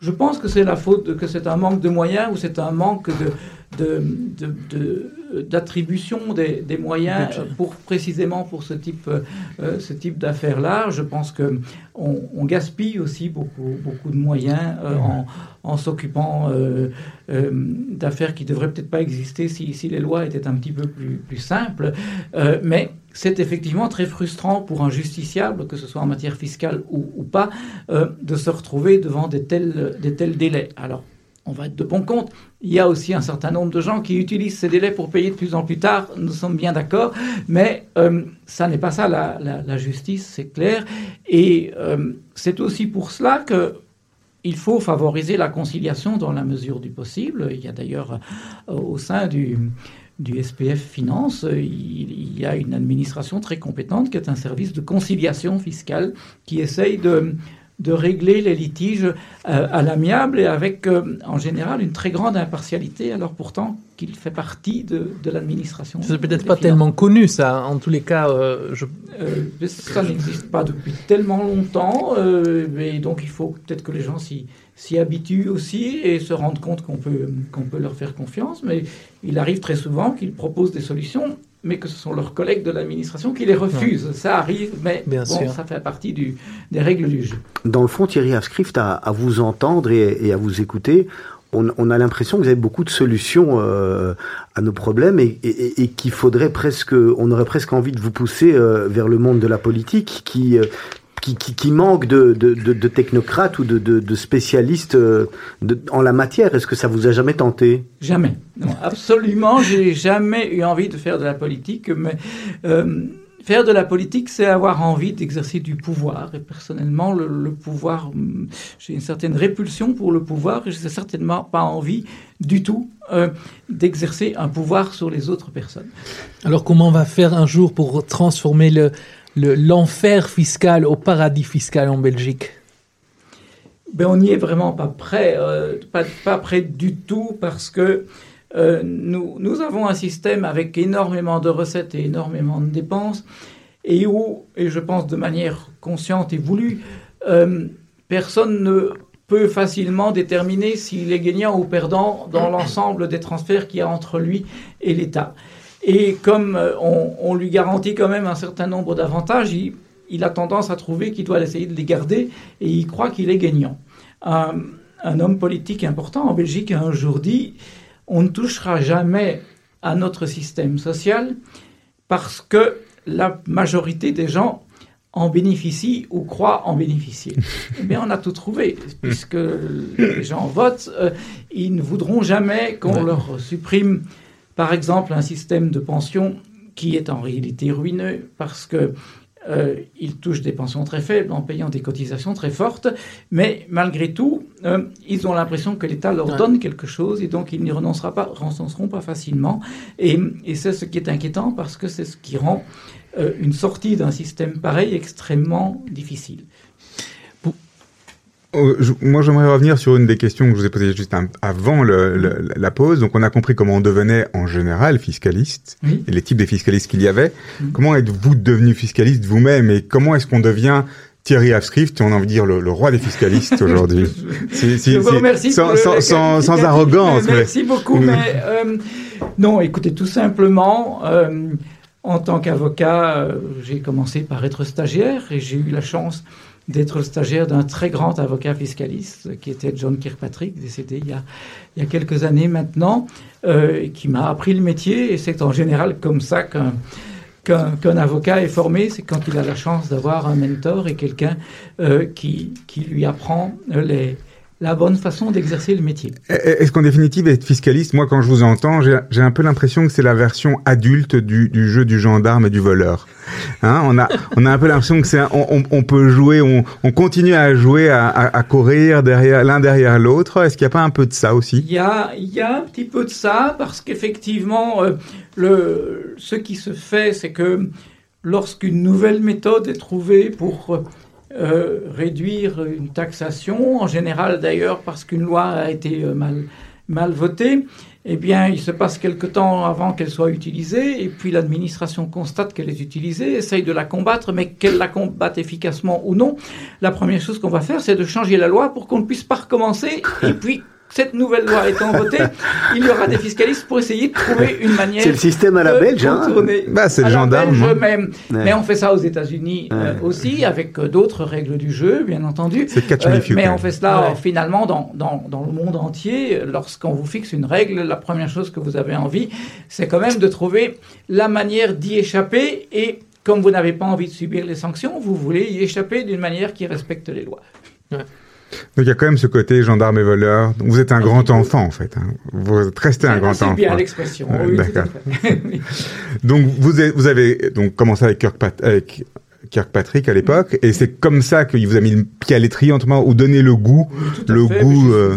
Je pense que c'est la faute, de- que c'est un manque de moyens ou c'est un manque de, de, de- de- d'attribution des, des moyens pour précisément pour ce type, euh, ce type d'affaires-là. Je pense que on, gaspille aussi beaucoup, beaucoup de moyens euh, en, en s'occupant euh, euh, d'affaires qui devraient peut-être pas exister si, si les lois étaient un petit peu plus, plus simples. Euh, mais c'est effectivement très frustrant pour un justiciable, que ce soit en matière fiscale ou, ou pas, euh, de se retrouver devant des tels, des tels délais. Alors, on va être de bon compte. Il y a aussi un certain nombre de gens qui utilisent ces délais pour payer de plus en plus tard, nous sommes bien d'accord, mais euh, ça n'est pas ça la, justice, c'est clair. Et euh, c'est aussi pour cela que il faut favoriser la conciliation dans la mesure du possible. Il y a d'ailleurs euh, au sein du, SPF Finance, il y a une administration très compétente qui est un service de conciliation fiscale qui essaye de, de régler les litiges euh, à l'amiable et avec euh, en général une très grande impartialité, alors pourtant qu'il fait partie de, de l'administration. C'est peut-être pas finances. tellement connu, ça. En tous les cas, euh, je... Euh, ça n'existe pas depuis tellement longtemps, euh, et donc il faut peut-être que les gens s'y, s'y habituent aussi et se rendent compte qu'on peut, qu'on peut leur faire confiance. Mais il arrive très souvent qu'ils proposent des solutions, mais que ce sont leurs collègues de l'administration qui les refusent. Ça arrive, mais Bien bon, sûr. ça fait partie du, des règles du jeu. Dans le fond, Thierry Avscrift, à, à vous entendre et, et à vous écouter, on, on a l'impression que vous avez beaucoup de solutions euh, à nos problèmes et, et- et qu'il faudrait presque, on aurait presque envie de vous pousser euh, vers le monde de la politique qui, euh, qui, qui, qui manque de, de, de, de technocrates ou de, de, de spécialistes euh, de- en la matière. Est-ce que ça vous a jamais tenté? Jamais. Non, absolument, j'ai jamais eu envie de faire de la politique, mais euh, faire de la politique, c'est avoir envie d'exercer du pouvoir. Et personnellement, le, le pouvoir, hum, j'ai une certaine répulsion pour le pouvoir et je n'ai certainement pas envie du tout euh, d'exercer un pouvoir sur les autres personnes. Alors comment on va faire un jour pour transformer le le- l'enfer fiscal au paradis fiscal en Belgique Ben, on n'y est vraiment pas prêt, euh, pas, pas prêt du tout, parce que euh, nous, nous avons un système avec énormément de recettes et énormément de dépenses, et où, et je pense de manière consciente et voulue, euh, personne ne peut facilement déterminer s'il est gagnant ou perdant dans l'ensemble des transferts qu'il y a entre lui et l'État. Et comme euh, on, on lui garantit quand même un certain nombre d'avantages, il, il a tendance à trouver qu'il doit essayer de les garder et il croit qu'il est gagnant. Un, un homme politique important en Belgique a un jour dit on ne touchera jamais à notre système social parce que la majorité des gens en bénéficient ou croient en bénéficier. Eh bien, on a tout trouvé, puisque les gens votent, euh, ils ne voudront jamais qu'on Ouais. leur supprime, par exemple, un système de pension qui est en réalité ruineux, parce que euh, ils touchent des pensions très faibles en payant des cotisations très fortes, mais malgré tout, euh, ils ont l'impression que l'État leur donne quelque chose et donc ils n'y renoncera pas, renonceront pas facilement. Et, et c'est ce qui est inquiétant parce que c'est ce qui rend euh, une sortie d'un système pareil extrêmement difficile. Je- moi, j'aimerais revenir sur une des questions que je vous ai posées juste avant le- le- la pause. Donc, on a compris comment on devenait en général fiscaliste Oui. et les types de fiscalistes qu'il y avait. Mhm. Comment êtes-vous devenu fiscaliste vous-même et comment est-ce qu'on devient Thierry Avscrift, on a envie de dire le, le roi des fiscalistes aujourd'hui? Si- si- Je vous remercie sans, arrogance. mais- Merci beaucoup. mais euh, non, écoutez, tout simplement, euh, en tant qu'avocat, euh, j'ai commencé par être stagiaire et j'ai eu la chance d'être le stagiaire d'un très grand avocat fiscaliste qui était John Kirkpatrick, décédé il y a, il y a quelques années maintenant, euh, qui m'a appris le métier. Et c'est en général comme ça qu'un avocat est formé, c'est quand il a la chance d'avoir un mentor et quelqu'un euh, qui, qui lui apprend les, la bonne façon d'exercer le métier. Est-ce qu'en définitive, être fiscaliste, moi, quand je vous entends, j'ai un peu l'impression que c'est la version adulte du, du jeu du gendarme et du voleur. Hein, on a, on a un peu l'impression que c'est, on, on- on peut jouer, on, on continue à jouer, à, à, à courir derrière l'un derrière l'autre. Est-ce qu'il n'y a pas un peu de ça aussi? Il y a, il y a un petit peu de ça, parce qu'effectivement, euh, le, ce qui se fait, c'est que lorsqu'une nouvelle méthode est trouvée pour euh, réduire une taxation, en général d'ailleurs parce qu'une loi a été euh, mal, mal votée, eh bien, il se passe quelque temps avant qu'elle soit utilisée, et puis l'administration constate qu'elle est utilisée, essaye de la combattre, mais qu'elle la combatte efficacement ou non. La première chose qu'on va faire, c'est de changer la loi pour qu'on ne puisse pas recommencer, et puis cette nouvelle loi étant votée, il y aura des fiscalistes pour essayer de trouver une manière. C'est le système à la belge, hein bah, c'est le gendarme. Belge, même. Mais on fait ça aux États-Unis euh, aussi, avec euh, d'autres règles du jeu, bien entendu. C'est euh, Mais on fait cela finalement dans, dans, dans, le monde entier. Lorsqu'on vous fixe une règle, la première chose que vous avez envie, c'est quand même de trouver la manière d'y échapper. Et comme vous n'avez pas envie de subir les sanctions, vous voulez y échapper d'une manière qui respecte les lois. Donc il y a quand même ce côté gendarme et voleur. Vous êtes un grand enfant en fait. Hein. Vous êtes resté un grand enfant. C'est bien l'expression. oui, donc vous avez, vous avez donc commencé avec Kirkpatrick, avec Kirkpatrick à l'époque, et c'est comme ça qu'il vous a mis le pied à l'étrier, ou donné le goût, le goût euh,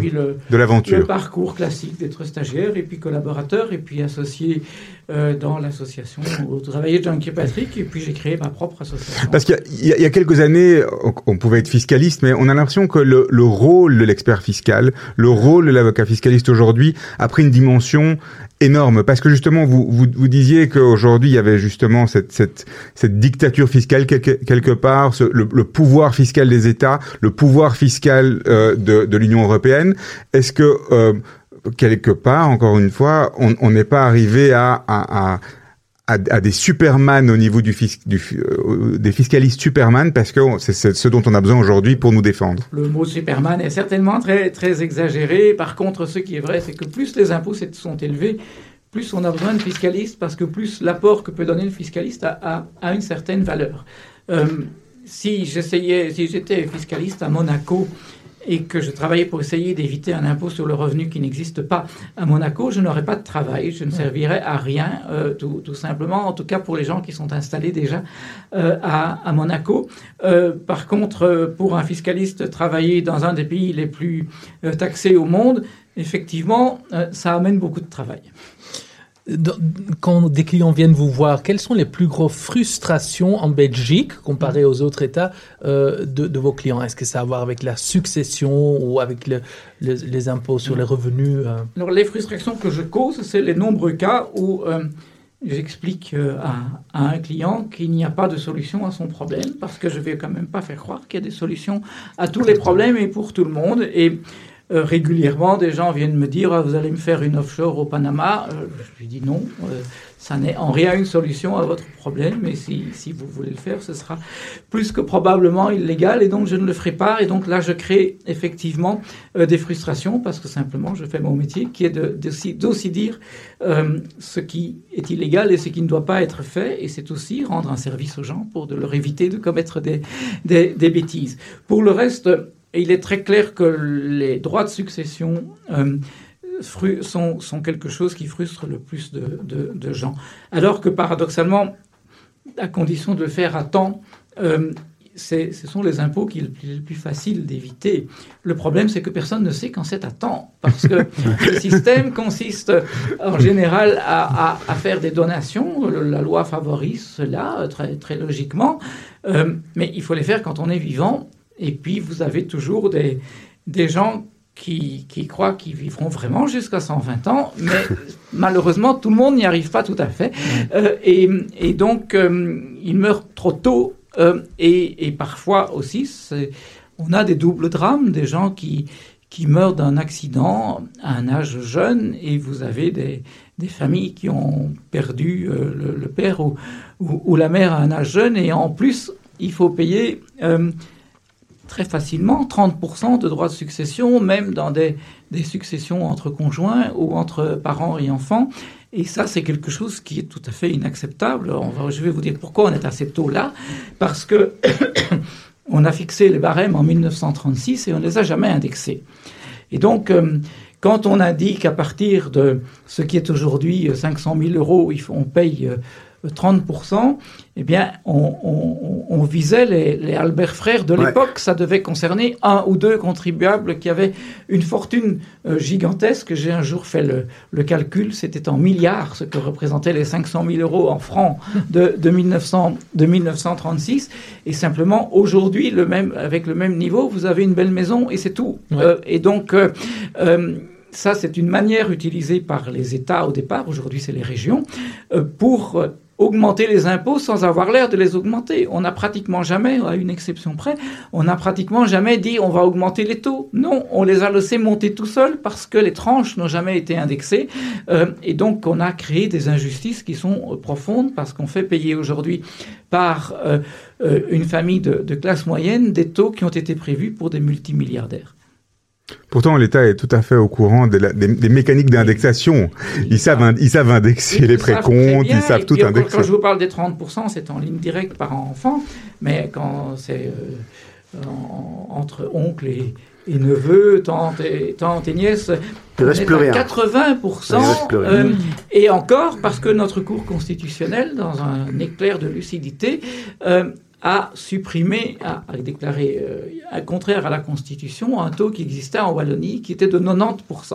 de l'aventure. Le parcours classique d'être stagiaire et puis collaborateur et puis associé euh, dans l'association où travaillait John Kirkpatrick et puis j'ai créé ma propre association. Parce qu'il y, y, a quelques années, on pouvait être fiscaliste, mais on a l'impression que le, le rôle de l'expert fiscal, le rôle de l'avocat fiscaliste aujourd'hui a pris une dimension énorme parce que justement vous vous, vous disiez qu'aujourd'hui il y avait justement cette cette, cette dictature fiscale quelque, quelque part ce, le, le, pouvoir fiscal des États le pouvoir fiscal euh, de, de l'Union européenne. Est-ce que euh, quelque part encore une fois on n'est pas arrivé à, à, à à, des superman au niveau du, du euh, des fiscalistes superman parce que c'est ce dont on a besoin aujourd'hui pour nous défendre. Le mot superman est certainement très très exagéré. Par contre, ce qui est vrai, c'est que plus les impôts sont élevés, plus on a besoin de fiscalistes parce que plus l'apport que peut donner le fiscaliste a, a, une certaine valeur. Euh, si j'essayais, si j'étais fiscaliste à Monaco et que je travaillais pour essayer d'éviter un impôt sur le revenu qui n'existe pas à Monaco, je n'aurais pas de travail, je ne servirais à rien, euh, tout, tout, simplement, en tout cas pour les gens qui sont installés déjà euh, à, à, Monaco. Euh, par contre, pour un fiscaliste, travailler dans un des pays les plus euh, taxés au monde, effectivement, euh, ça amène beaucoup de travail quand des clients viennent vous voir, quelles sont les plus grosses frustrations en Belgique comparé aux autres États euh, de, vos clients? Est-ce que ça a à voir avec la succession ou avec le, le, les impôts sur les revenus euh? Alors, les frustrations que je cause, c'est les nombreux cas où euh, j'explique à, à, un client qu'il n'y a pas de solution à son problème parce que je ne vais quand même pas faire croire qu'il y a des solutions à tous les problèmes et pour tout le monde. Et euh, régulièrement, des gens viennent me dire Vous allez me faire une offshore au Panama euh, Je lui dis non, euh, ça n'est en rien une solution à votre problème, mais si, vous voulez le faire, ce sera plus que probablement illégal, et donc je ne le ferai pas. Et donc là, je crée effectivement des frustrations, parce que simplement, je fais mon métier, qui est d'aussi de, dire ce qui est illégal et ce qui ne doit pas être fait, et c'est aussi rendre un service aux gens pour de leur éviter de commettre des bêtises. Pour le reste, et il est très clair que les droits de succession euh, sont, sont, quelque chose qui frustre le plus de, de, de, gens. Alors que paradoxalement, à condition de le faire à temps, euh, ce sont les impôts qui sont le plus facile d'éviter. Le problème, c'est que personne ne sait quand c'est à temps, parce que le système consiste en général à, à, à, faire des donations. La loi favorise cela très, très logiquement, euh, mais il faut les faire quand on est vivant et puis, vous avez toujours des, des gens qui, qui croient qu'ils vivront vraiment jusqu'à 120 ans, mais malheureusement, tout le monde n'y arrive pas tout à fait. Euh, et, et, donc, euh, ils meurent trop tôt. Euh, et, et, parfois aussi, on a des doubles drames, des gens qui, qui meurent d'un accident à un âge jeune, et vous avez des, des familles qui ont perdu le, le, père ou, ou, ou, la mère à un âge jeune, et en plus, il faut payer très facilement 30% de droits de succession, même dans des, des, successions entre conjoints ou entre parents et enfants. Et ça, c'est quelque chose qui est tout à fait inacceptable. Je vais vous dire pourquoi on est à ces taux-là. Parce que on a fixé les barèmes en 1936 et on ne les a jamais indexés. Et donc, euh, quand on indique qu'à partir de ce qui est aujourd'hui 500 000 euros, on paye euh, 30%, eh bien, on, on, on visait les, les, Albert Frères de l'époque. Ouais. Ça devait concerner un ou deux contribuables qui avaient une fortune euh, gigantesque. J'ai un jour fait le, le calcul, c'était en milliards ce que représentaient les 500 000 euros en francs de, de, 1900, de 1936. Et simplement, aujourd'hui, le même, avec le même niveau, vous avez une belle maison et c'est tout. Ouais. Euh, et donc, euh, ça, c'est une manière utilisée par les États au départ, aujourd'hui c'est les régions, pour augmenter les impôts sans avoir l'air de les augmenter. On n'a pratiquement jamais, à une exception près, on n'a pratiquement jamais dit on va augmenter les taux. Non, on les a laissés monter tout seuls parce que les tranches n'ont jamais été indexées. Euh, et donc on a créé des injustices qui sont profondes parce qu'on fait payer aujourd'hui par une famille de classe moyenne des taux qui ont été prévus pour des multimilliardaires. Pourtant, l'État est tout à fait au courant des, des, mécaniques d'indexation. Ils savent, ils savent indexer les précomptes, ils savent tout indexer. Quand je vous parle des 30%, c'est en ligne directe par enfant, mais quand c'est euh, entre oncles et, neveux, tantes et, tantes et nièces, on est à 80%. Euh, et encore, parce que notre Cour constitutionnelle, dans un éclair de lucidité, euh, a supprimé, a, déclaré, euh, contraire à la Constitution, un taux qui existait en Wallonie qui était de 90%.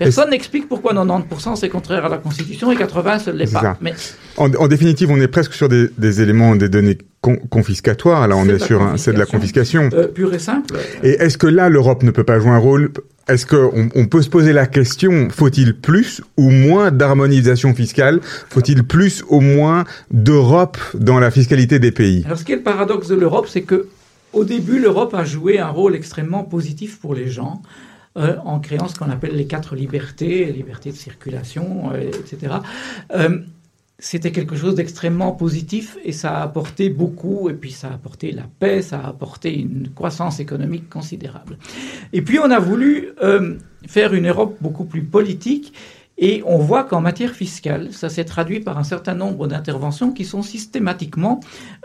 Personne n'explique pourquoi 90% c'est contraire à la Constitution et 80% ce ne l'est pas. Mais... En, définitive, on est presque sur des, éléments, des données confiscatoires. Là, on est, sur c'est de la confiscation. Euh, pure et simple. Et est-ce que là, l'Europe ne peut pas jouer un rôle est-ce qu'on on peut se poser la question, faut-il plus ou moins d'harmonisation fiscale? Faut-il plus ou moins d'Europe dans la fiscalité des pays? Alors ce qui est le paradoxe de l'Europe, c'est que au début, l'Europe a joué un rôle extrêmement positif pour les gens. Euh, en créant ce qu'on appelle les quatre libertés, liberté de circulation, euh, etc c'était quelque chose d'extrêmement positif et ça a apporté beaucoup, et puis ça a apporté la paix, ça a apporté une croissance économique considérable. Et puis on a voulu euh, faire une Europe beaucoup plus politique et on voit qu'en matière fiscale, ça s'est traduit par un certain nombre d'interventions qui sont systématiquement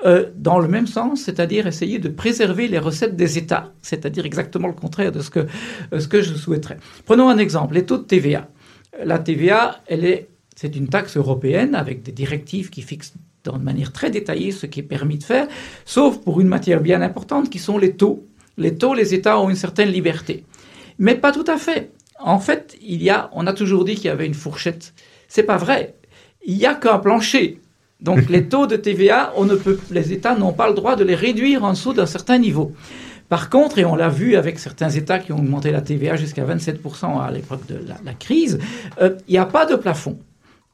euh, dans le même sens, c'est-à-dire essayer de préserver les recettes des États, c'est-à-dire exactement le contraire de ce que, euh, ce que je souhaiterais. Prenons un exemple, les taux de TVA. La TVA, elle est c'est une taxe européenne avec des directives qui fixent de manière très détaillée ce qui est permis de faire, sauf pour une matière bien importante qui sont les taux. Les taux, les États ont une certaine liberté. Mais pas tout à fait. En fait, il y a, on a toujours dit qu'il y avait une fourchette. C'est pas vrai. Il n'y a qu'un plancher. Donc les taux de TVA, on ne peut, les États n'ont pas le droit de les réduire en dessous d'un certain niveau. Par contre, et on l'a vu avec certains États qui ont augmenté la TVA jusqu'à 27% à l'époque de la, crise, euh, il n'y a pas de plafond.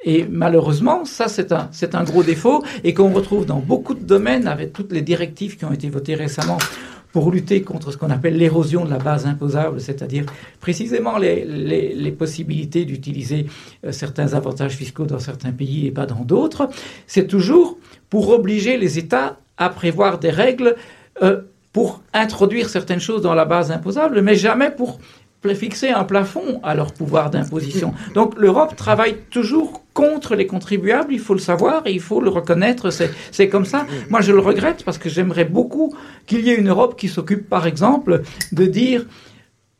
Et malheureusement, ça c'est un, c'est un gros défaut et qu'on retrouve dans beaucoup de domaines avec toutes les directives qui ont été votées récemment pour lutter contre ce qu'on appelle l'érosion de la base imposable, c'est-à-dire précisément les, les, possibilités d'utiliser euh, certains avantages fiscaux dans certains pays et pas dans d'autres. C'est toujours pour obliger les États à prévoir des règles euh, pour introduire certaines choses dans la base imposable, mais jamais pour fixer un plafond à leur pouvoir d'imposition. Donc l'Europe travaille toujours contre les contribuables, il faut le savoir et il faut le reconnaître, c'est comme ça. Moi je le regrette parce que j'aimerais beaucoup qu'il y ait une Europe qui s'occupe par exemple de dire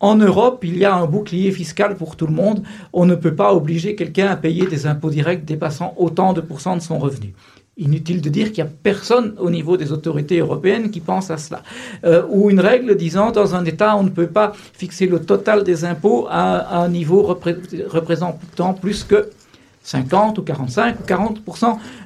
en Europe, il y a un bouclier fiscal pour tout le monde. On ne peut pas obliger quelqu'un à payer des impôts directs dépassant autant de pourcents de son revenu. Inutile de dire qu'il n'y a personne au niveau des autorités européennes qui pense à cela. Euh, ou une règle disant dans un État, on ne peut pas fixer le total des impôts à, un niveau représentant plus que 50 ou 45 ou 40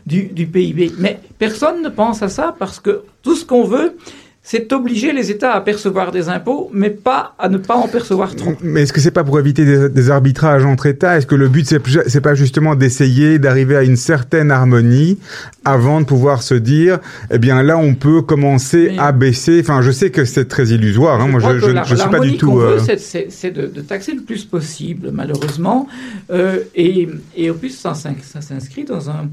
du, du PIB. Mais personne ne pense à ça parce que tout ce qu'on veut, c'est obliger les États à percevoir des impôts, mais pas à ne pas en percevoir trop. Mais est-ce que c'est pas pour éviter des, arbitrages entre États? Est-ce que le but c'est pas justement d'essayer d'arriver à une certaine harmonie avant de pouvoir se dire, eh bien là on peut commencer à baisser? Enfin, je sais que c'est très illusoire. Hein. Moi, je, je, suis pas du tout. Euh... C'est de, de, taxer le plus possible, malheureusement, euh, et, et au plus ça, ça s'inscrit dans un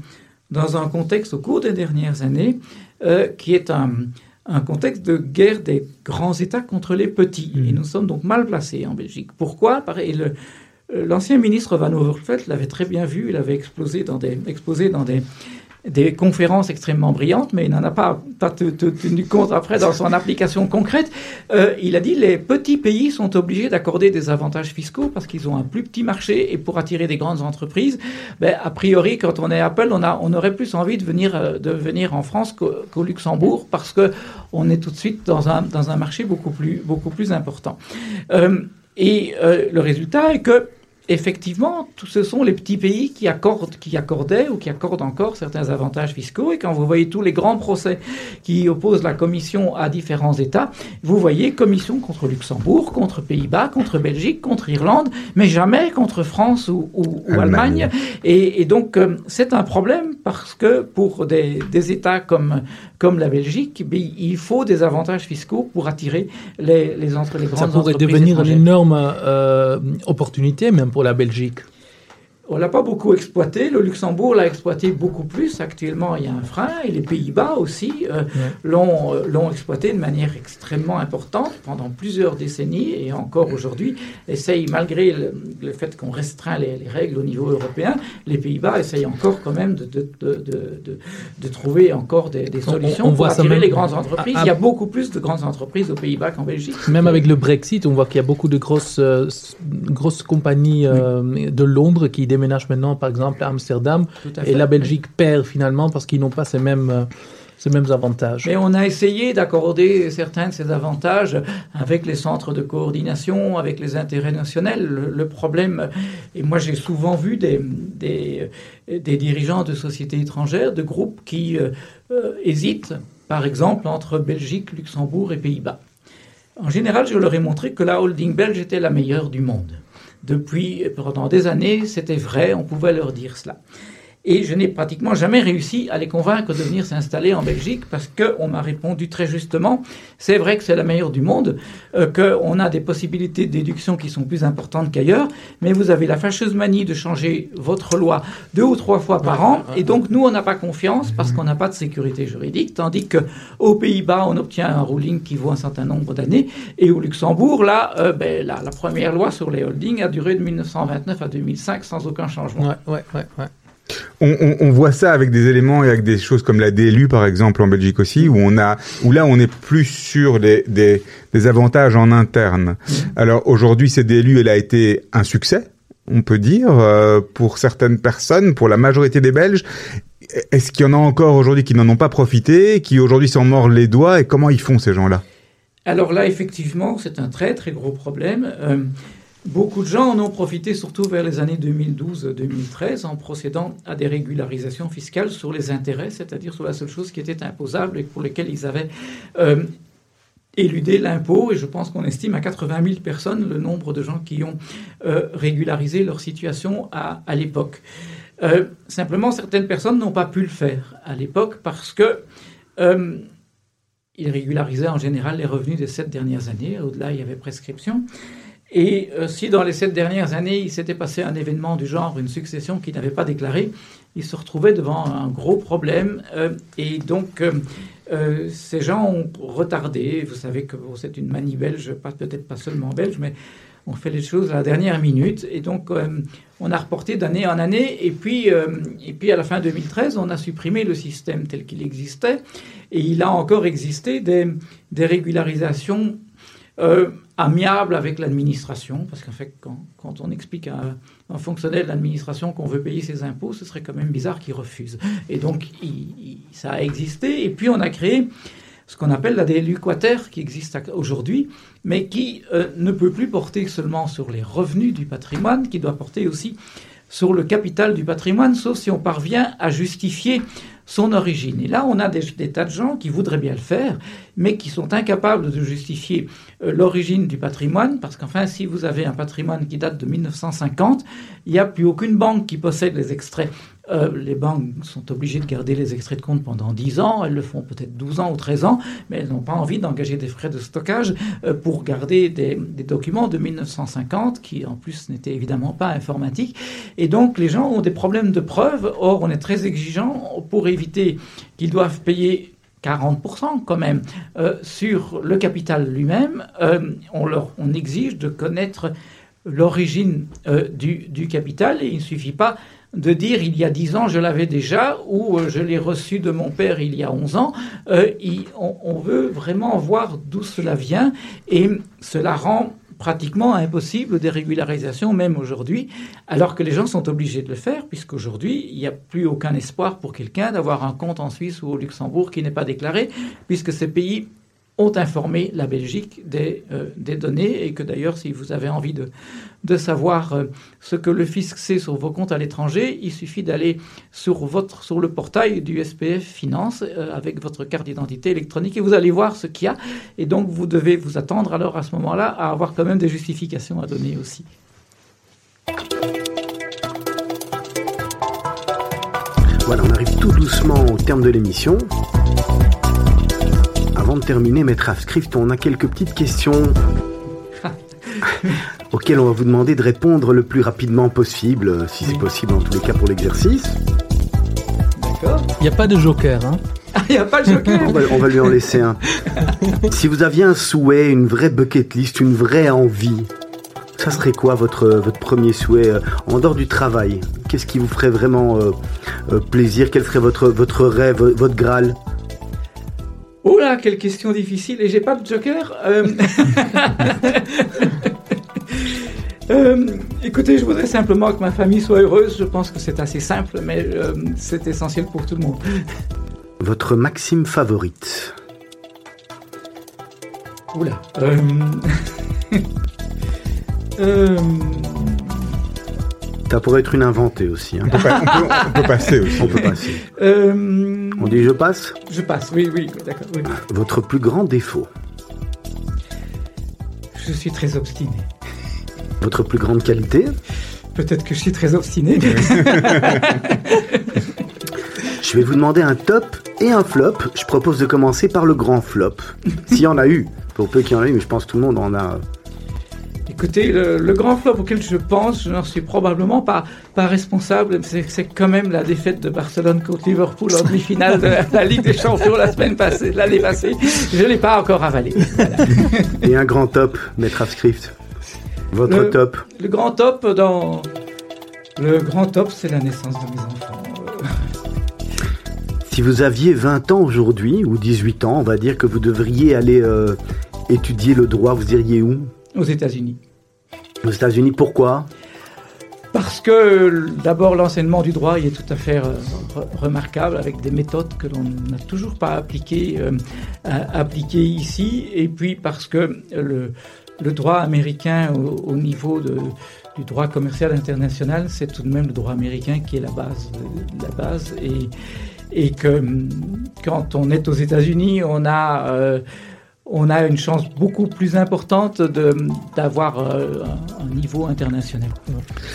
dans un contexte au cours des dernières années euh, qui est un un contexte de guerre des grands États contre les petits. Et mmh. nous sommes donc mal placés en Belgique. Pourquoi? Euh, L'ancien ministre Van Overveld l'avait très bien vu, il avait explosé dans des, exposé dans des, des conférences extrêmement brillantes, mais il n'en a pas, tenu compte après dans son application concrète. Euh, il a dit les petits pays sont obligés d'accorder des avantages fiscaux parce qu'ils ont un plus petit marché et pour attirer des grandes entreprises, ben, a priori, quand on est Apple, on, a, on aurait plus envie de venir, euh, de venir en France qu'au Luxembourg parce que on est tout de suite dans un, dans un marché beaucoup plus, beaucoup plus important. Euh, et le résultat est que effectivement, tout ce sont les petits pays qui accordent, qui accordaient ou qui accordent encore certains avantages fiscaux. Et quand vous voyez tous les grands procès qui opposent la Commission à différents États, vous voyez Commission contre Luxembourg, contre Pays-Bas, contre Belgique, contre Irlande, mais jamais contre France ou, ou- ou Allemagne. Et, et donc, euh, c'est un problème parce que pour des, des États comme, comme la Belgique, il faut des avantages fiscaux pour attirer les, les, entre, les grandes Ça pourrait entreprises devenir une énorme euh, opportunité même pour la Belgique. On l'a pas beaucoup exploité. Le Luxembourg l'a exploité beaucoup plus. Actuellement, il y a un frein. Et les Pays-Bas aussi euh, l'ont euh, l'ont exploité de manière extrêmement importante pendant plusieurs décennies et encore aujourd'hui essayent, malgré le, le fait qu'on restreint les, les règles au niveau européen, les Pays-Bas essayent encore quand même de, de, de, de, trouver encore des, des On- solutions on pour voit ça attirer même- les grandes entreprises. Ah, ah. Il y a beaucoup plus de grandes entreprises aux Pays-Bas qu'en Belgique. Même avec le Brexit, on voit qu'il y a beaucoup de grosses, euh, grosses compagnies euh, de Londres qui déménagent maintenant, par exemple, à Amsterdam. À Et la Belgique perd finalement parce qu'ils n'ont pas ces mêmes, euh, ces mêmes avantages. Mais on a essayé d'accorder certains de ces avantages avec les centres de coordination, avec les intérêts nationaux. Le, le problème, et moi j'ai souvent vu des, des, des dirigeants de sociétés étrangères, de groupes qui euh, euh, hésitent, par exemple, entre Belgique, Luxembourg et Pays-Bas. En général, je leur ai montré que la holding belge était la meilleure du monde. Depuis, pendant des années, c'était vrai, on pouvait leur dire cela. Et je n'ai pratiquement jamais réussi à les convaincre de venir s'installer en Belgique parce qu'on m'a répondu très justement, c'est vrai que c'est la meilleure du monde, euh, qu'on a des possibilités de déduction qui sont plus importantes qu'ailleurs, mais vous avez la fâcheuse manie de changer votre loi deux ou trois fois par an, et donc nous, on n'a pas confiance parce qu'on n'a pas de sécurité juridique, tandis que aux Pays-Bas, on obtient un ruling qui vaut un certain nombre d'années, et au Luxembourg, là, euh, ben, la, la première loi sur les holdings a duré de 1929 à 2005 sans aucun changement. Ouais, ouais, ouais. On, on, on voit ça avec des éléments et avec des choses comme la DLU par exemple en Belgique aussi où on a où là on est plus sur des, des, des avantages en interne. Alors aujourd'hui cette DLU elle a été un succès on peut dire euh, pour certaines personnes pour la majorité des Belges. Est-ce qu'il y en a encore aujourd'hui qui n'en ont pas profité, qui aujourd'hui s'en mordent les doigts et comment ils font ces gens-là? Alors là, effectivement, c'est un très très gros problème. Euh, beaucoup de gens en ont profité, surtout vers les années 2012-2013, en procédant à des régularisations fiscales sur les intérêts, c'est-à-dire sur la seule chose qui était imposable et pour lesquelles ils avaient euh, éludé l'impôt. Et je pense qu'on estime à 80 000 personnes le nombre de gens qui ont euh, régularisé leur situation à, l'époque. Euh, simplement, certaines personnes n'ont pas pu le faire à l'époque parce que ils régularisaient en général les revenus des sept dernières années. Au-delà, il y avait prescription. Et euh, si dans les sept dernières années, il s'était passé un événement du genre, une succession qu'ils n'avaient pas déclarée, ils se retrouvaient devant un gros problème. euh, et donc, euh, ces gens ont retardé. Vous savez que bon, c'est une manie belge, peut-être pas seulement belge, mais on fait les choses à la dernière minute. Et donc, on a reporté d'année en année. Et puis, et puis, à la fin 2013, on a supprimé le système tel qu'il existait. Et il a encore existé des régularisations euh, amiables avec l'administration, parce qu'en fait, quand, on explique à un fonctionnaire de l'administration qu'on veut payer ses impôts, ce serait quand même bizarre qu'il refuse. Et donc, ça a existé. Et puis, on a créé ce qu'on appelle la DLU quater, qui existe aujourd'hui, mais qui euh, ne peut plus porter seulement sur les revenus du patrimoine, qui doit porter aussi sur le capital du patrimoine, sauf si on parvient à justifier son origine. Et là, on a des, tas de gens qui voudraient bien le faire, mais qui sont incapables de justifier euh, l'origine du patrimoine, parce qu'enfin, si vous avez un patrimoine qui date de 1950, il n'y a plus aucune banque qui possède les extraits. Euh, les banques sont obligées de garder les extraits de compte pendant 10 ans, elles le font peut-être 12 ans ou 13 ans, mais elles n'ont pas envie d'engager des frais de stockage euh, pour garder des, documents de 1950, qui en plus n'étaient évidemment pas informatiques. Et donc les gens ont des problèmes de preuve, or on est très exigeant pour éviter qu'ils doivent payer 40% quand même euh, sur le capital lui-même. On, leur, on exige de connaître l'origine du, du capital et il ne suffit pas de dire il y a 10 ans je l'avais déjà ou euh, je l'ai reçu de mon père il y a 11 ans. Euh, on, on veut vraiment voir d'où cela vient et cela rend pratiquement impossible des régularisations même aujourd'hui, alors que les gens sont obligés de le faire, puisqu'aujourd'hui, il n'y a plus aucun espoir pour quelqu'un d'avoir un compte en Suisse ou au Luxembourg qui n'est pas déclaré, puisque ces pays ont informé la Belgique des, euh, des données et que d'ailleurs, si vous avez envie de, de savoir euh, ce que le fisc sait sur vos comptes à l'étranger, il suffit d'aller sur, sur le portail du SPF Finance euh, avec votre carte d'identité électronique et vous allez voir ce qu'il y a. Et donc, vous devez vous attendre alors à ce moment-là à avoir quand même des justifications à donner aussi. Voilà, on arrive tout doucement au terme de l'émission. Avant de terminer, Maître Afscrift, on a quelques petites questions. Auxquelles on va vous demander de répondre le plus rapidement possible, si c'est possible en tous les cas pour l'exercice. D'accord. Il n'y a pas de joker, hein. Ah, il n'y a pas de joker. On va, on va lui en laisser un. Si vous aviez un souhait, une vraie bucket list, une vraie envie, ça serait quoi votre, votre premier souhait euh, en dehors du travail? Qu'est-ce qui vous ferait vraiment euh, euh, plaisir? Quel serait votre, votre rêve, votre Graal? Oh là, quelle question difficile. Et j'ai pas de joker. Euh, euh, écoutez, je voudrais simplement que ma famille soit heureuse. Je pense que c'est assez simple, mais euh, c'est essentiel pour tout le monde. Votre maxime favorite Oula. Ça pourrait être une inventée aussi. hein. On peut, pas- on peut- on peut passer aussi. On peut passer. euh, On dit je passe je passe. Oui, oui, oui, d'accord. oui. Votre plus grand défaut Je suis très obstiné. Votre plus grande qualité Peut-être que je suis très obstiné. Je vais vous demander un top et un flop. Je propose de commencer par le grand flop. S'il y en a eu. Pour peu qu'il y en a eu, mais je pense que tout le monde en a. Écoutez, le, le grand flop auquel je pense, je n'en suis probablement pas, pas responsable. C'est quand même la défaite de Barcelone contre Liverpool en demi-finale de la, la Ligue des Champions la semaine passée, l'année passée. Je ne l'ai pas encore avalé. Voilà. Et un grand top, Maître Script. Votre Le- top. Le grand top dans. Le grand top, c'est la naissance de mes enfants. Si vous aviez 20 ans aujourd'hui, ou 18 ans, on va dire que vous devriez aller euh, étudier le droit, vous iriez où? Aux États-Unis. Aux États-Unis, pourquoi? Parce que d'abord l'enseignement du droit il est tout à fait euh, re- remarquable avec des méthodes que l'on n'a toujours pas appliquées, euh, appliquées ici, et puis parce que le, le droit américain au, au niveau de, du droit commercial international, c'est tout de même le droit américain qui est la base, la base, et, et que hum, quand on est aux États-Unis, on a euh, on a une chance beaucoup plus importante de- d'avoir euh, un, niveau international.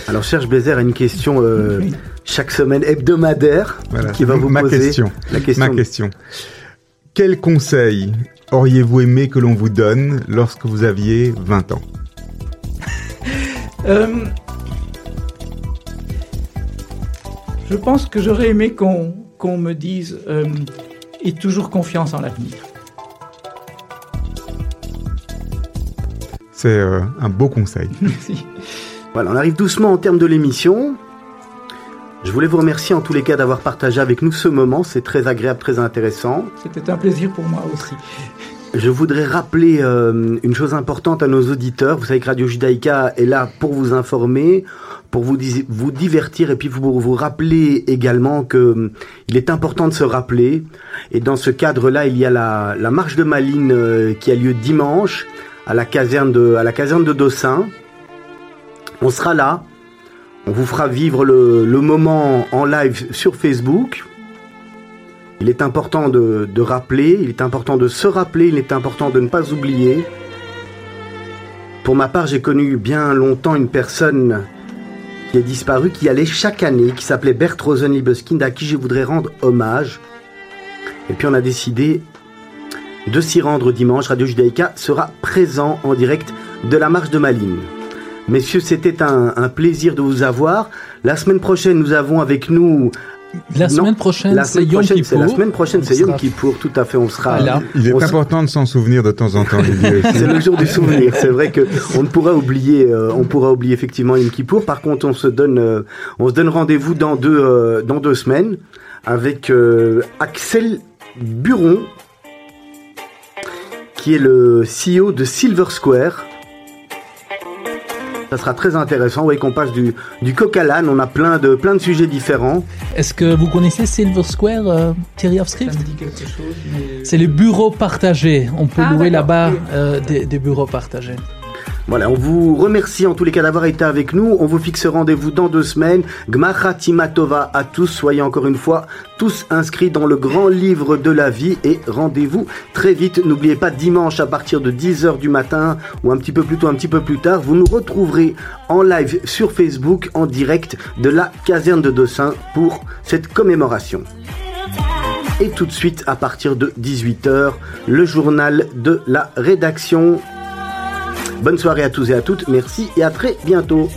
Alors, Serge Bézère a une question euh, Oui. chaque semaine hebdomadaire Voilà, qui va vous ma poser question. la question. Ma question. Quel conseil auriez-vous aimé que l'on vous donne lorsque vous aviez 20 ans? Euh, je pense que j'aurais aimé qu'on qu'on me dise euh, aie toujours confiance en l'avenir. C'est euh, un beau conseil. Merci. Voilà, on arrive doucement en termes de l'émission. Je voulais vous remercier en tous les cas d'avoir partagé avec nous ce moment. C'est très agréable, très intéressant. C'était un plaisir pour moi aussi. Je voudrais rappeler euh, une chose importante à nos auditeurs. Vous savez que Radio Judaïka est là pour vous informer, pour vous, vous divertir et puis vous vous rappeler également que euh, il est important de se rappeler. Et dans ce cadre-là, il y a la, la marche de Malines euh, qui a lieu dimanche à la caserne de, la caserne de Dossin. On sera là. On vous fera vivre le, moment en live sur Facebook. Il est important de, rappeler, il est important de se rappeler, il est important de ne pas oublier. Pour ma part, j'ai connu bien longtemps une personne qui est disparue, qui allait chaque année, qui s'appelait Bert Rosenliebeskind, à qui je voudrais rendre hommage. Et puis on a décidé de s'y rendre dimanche. Radio Judaïka sera présent en direct de la marche de Malines. Messieurs, c'était un, un plaisir de vous avoir. La semaine prochaine, nous avons avec nous La Non, semaine prochaine, la c'est semaine Yom prochaine, c'est la Kippour. semaine prochaine, c'est Yom Kippour, tout à fait, on sera. Voilà. Il est important de s'en souvenir de temps en temps. C'est le jour du souvenir. C'est vrai que on ne pourra oublier, euh, on pourra oublier effectivement Yom Kippour. Par contre, on se donne, euh, on se donne rendez-vous dans deux, euh, dans deux semaines avec euh, Axel Buron, qui est le CEO de Silver Square. Ça sera très intéressant. Oui, qu'on passe du, du coq à l'âne. On a plein de, plein de sujets différents. Est-ce que vous connaissez Silver Square, euh, Thierry of Ça Script me dit quelque chose, mais... C'est les bureaux partagés. On peut Ah, louer là-bas oui. euh, des, des bureaux partagés. Voilà, on vous remercie en tous les cas d'avoir été avec nous. On vous fixe rendez-vous dans deux semaines. Gmacha Timatova à tous. Soyez encore une fois tous inscrits dans le grand livre de la vie et rendez-vous très vite. N'oubliez pas dimanche à partir de 10h du matin ou un petit peu plus tôt, un petit peu plus tard, vous nous retrouverez en live sur Facebook en direct de la caserne de Dossin pour cette commémoration. Et tout de suite, à partir de 18h, le journal de la rédaction. Bonne soirée à tous et à toutes, merci et à très bientôt.